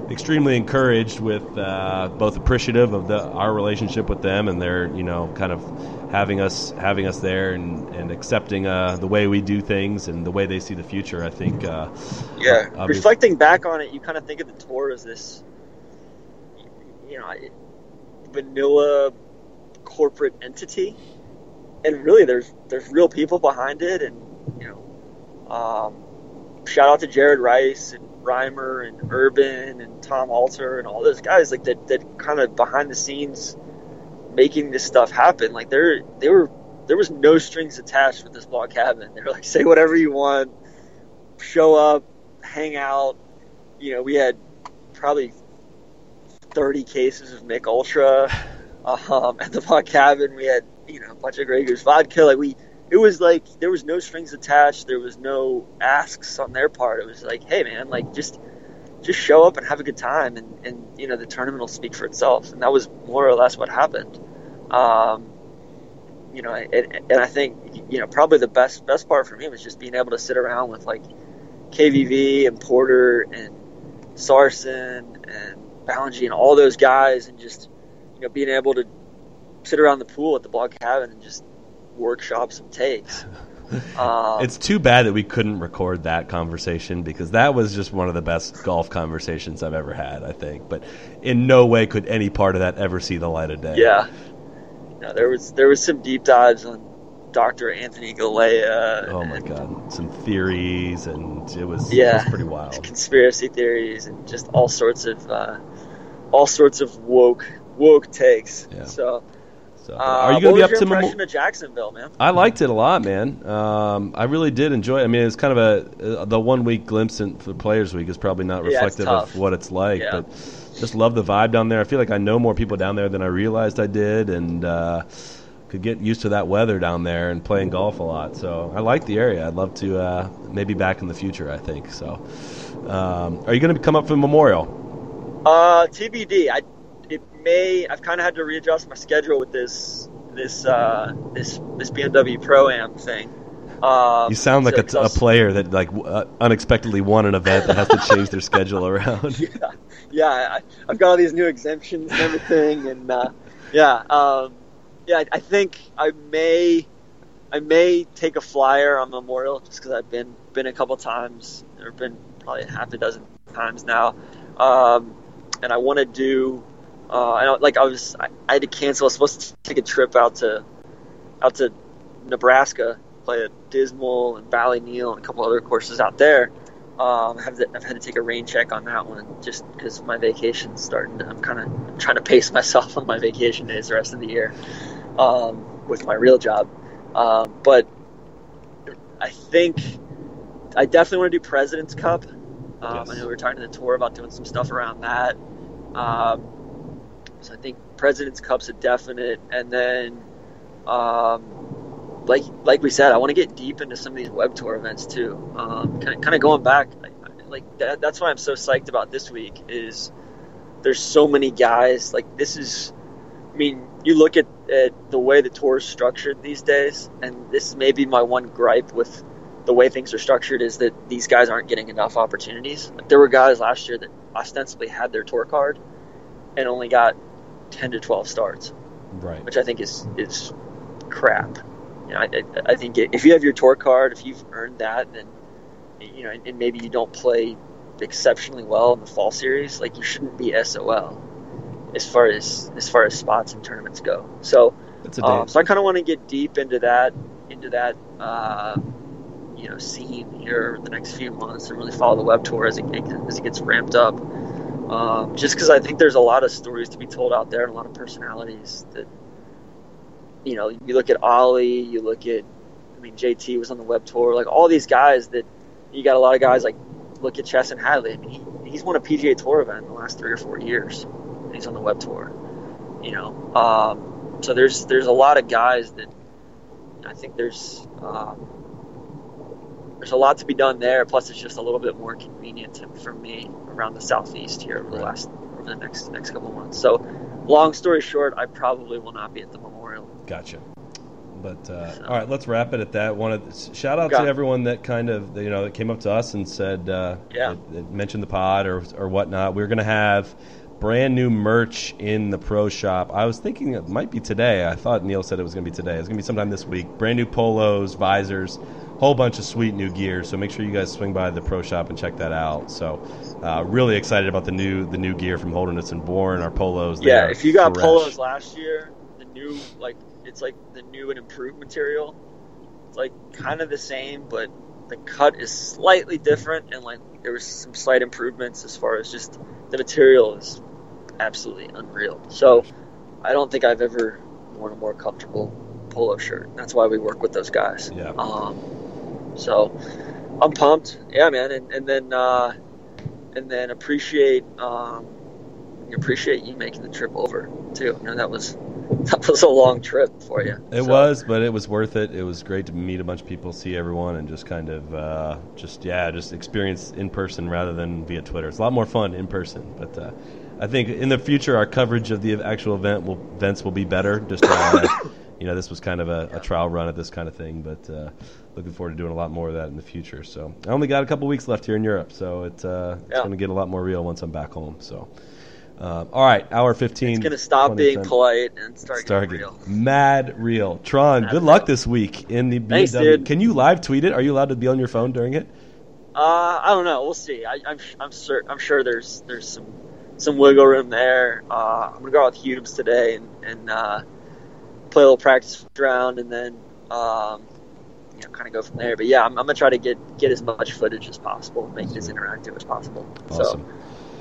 extremely encouraged with uh, both appreciative of the, our relationship with them and their you know kind of having us having us there and, and accepting uh, the way we do things and the way they see the future. I think uh, Yeah. obvious- Reflecting back on it, you kind of think of the tour as this, you know, vanilla corporate entity, and really, there's there's real people behind it, and you know, um, shout out to Jared Rice and Reimer and Urban and Tom Alter and all those guys like that that kind of behind the scenes making this stuff happen. Like they're they were there was no strings attached with this blog cabin. They were like, say whatever you want, show up, hang out. You know, we had probably 30 cases of Mich Ultra um, at the blog cabin. We had, you know, a bunch of Grey Goose vodka. Like, we, it was like, there was no strings attached. There was no asks on their part. It was like, hey, man, like, just, just show up and have a good time. And, and, you know, the tournament will speak for itself. And that was more or less what happened. Um, you know, and, and I think, you know, probably the best, best part for me was just being able to sit around with like KVV and Porter and Sarson and Ballengee and all those guys and just, you know, being able to sit around the pool at the blog cabin and just workshop some takes. Um, it's too bad that we couldn't record that conversation because that was just one of the best golf conversations I've ever had. I think, but in no way could any part of that ever see the light of day. yeah. No, there was there was some deep dives on Dr. Anthony Galea. Oh my and god, some theories and it was it Yeah. was pretty wild. conspiracy theories and just all sorts of uh, all sorts of woke woke takes. Yeah. So, So, uh, are you going to be up your to? Memo- impression of Jacksonville, man? I liked it a lot, man. Um, I really did enjoy. it. I mean, it's kind of a uh, the one week glimpse in, for Players Week is probably not reflective tough. of what it's like, Yeah. but just love the vibe down there. I feel like I know more people down there than I realized I did, and uh, could get used to that weather down there and playing golf a lot. So I like the area. I'd love to uh, maybe back in the future. I think so. Um, are you going to come up for Memorial? Uh, TBD. I may. I've kind of had to readjust my schedule with this this uh, this this BMW Pro Am thing. Um, You sound like so- a, 'cause I a was- player that like uh, unexpectedly won an event that has to change their schedule around. yeah, yeah. I, I've got all these new exemptions and everything, and uh, yeah, um, yeah. I, I think I may, I may take a flyer on Memorial just because I've been been a couple times. There have been probably half a dozen times now, um, and I want to do. Uh, I don't like. I was. I, I had to cancel. I was supposed to take a trip out to, out to Nebraska, play at Dismal and Ballyneal and a couple other courses out there. Um, I have to, I've had to take a rain check on that one just because my vacation's starting. To, I'm kind of trying to pace myself on my vacation days the rest of the year um, with my real job. Um, but I think I definitely want to do President's Cup. Um, Yes. I know we were talking to the tour about doing some stuff around that. Um, so I think President's Cup's a definite, and then um, like like we said, I want to get deep into some of these web tour events too. Um, kind of going back, like that, that's why I'm so psyched about this week. Is there's so many guys like this is. I mean, you look at, at the way the tour is structured these days, and this may be my one gripe with the way things are structured is that these guys aren't getting enough opportunities. Like, there were guys last year that ostensibly had their tour card and only got 10 to 12 starts. Right. which I think is is crap. You know, I, I, I think if you have your tour card, if you've earned that, then you know, and maybe you don't play exceptionally well in the fall series, like you shouldn't be SOL as far as as far as spots and tournaments go. So, um, so I kind of want to get deep into that into that uh, you know scene here the next few months and really follow the web tour as it as it gets ramped up. Um, just because I think there's a lot of stories to be told out there and a lot of personalities that you know you look at Ollie, you look at I mean JT was on the web tour, like all these guys that you got a lot of guys like look at Chesson Hadley. I mean he, he's won a PGA Tour event in the last three or four years. And he's on the web tour. You know, um, so there's there's a lot of guys that I think there's um, there's a lot to be done there. Plus, it's just a little bit more convenient to, for me around the southeast here over the last over the next next couple months. So, long story short, I probably will not be at the memorial. Gotcha. But uh, all right, let's wrap it at that. One shout out Got to it. everyone that kind of you know that came up to us and said uh, Yeah. that- that mentioned the pod or or whatnot. We're gonna have brand new merch in the pro shop. I was thinking it might be today. I thought Neil said it was gonna be today. It's gonna be sometime this week. Brand new polos, visors, whole bunch of sweet new gear. So make sure you guys swing by the pro shop and check that out. So uh, really excited about the new the new gear from Holderness and Bourne. Our polos. Yeah, if you got fresh. polos last year, the new like it's like the new and improved material. It's like kind of the same, but the cut is slightly different, and like there was some slight improvements as far as just the material is absolutely unreal. So I don't think I've ever worn a more comfortable polo shirt. That's why we work with those guys. Yeah. Um, so I'm pumped. Yeah, man, and, and then uh, and then appreciate um, appreciate you making the trip over too. You know that was that was a long trip for you. It So, was, but it was worth it. It was great to meet a bunch of people, see everyone, and just kind of, uh, just yeah, just experience in person rather than via Twitter. It's a lot more fun in person. But uh, I think in the future, our coverage of the actual event will events will be better. Just uh, you know, this was kind of a, a trial run at this kind of thing, but uh, looking forward to doing a lot more of that in the future. So I only got a couple weeks left here in Europe, so it, uh, it's Yeah. going to get a lot more real once I'm back home. So. Uh, all right, hour fifteen. It's gonna stop being 10. polite and start, Start getting real. mad real. Tron, Mad good real. luck this week in the Thanks, BMW. dude. Can you live tweet it? Are you allowed to be on your phone during it? Uh, I don't know. We'll see. I, I'm I'm sure I'm sure there's there's some some wiggle room there. Uh, I'm gonna go out with Hubes today and and uh, play a little practice round and then um, you know kind of go from there. But yeah, I'm, I'm gonna try to get get as much footage as possible, make it as interactive as possible. Awesome.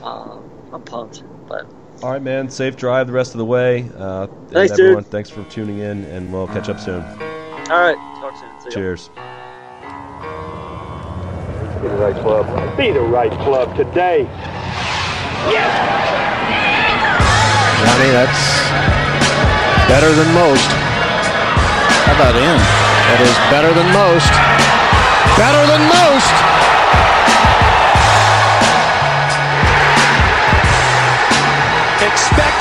So um, I'm pumped. But All right, man. Safe drive the rest of the way. Uh, and Thanks, dude. Thanks for tuning in, and we'll catch up soon. all right, talk soon. See ya. Cheers. Be the right club. Be the right club today. Yes! Johnny, that's better than most. How about in? That is better than most. Better than most. Expect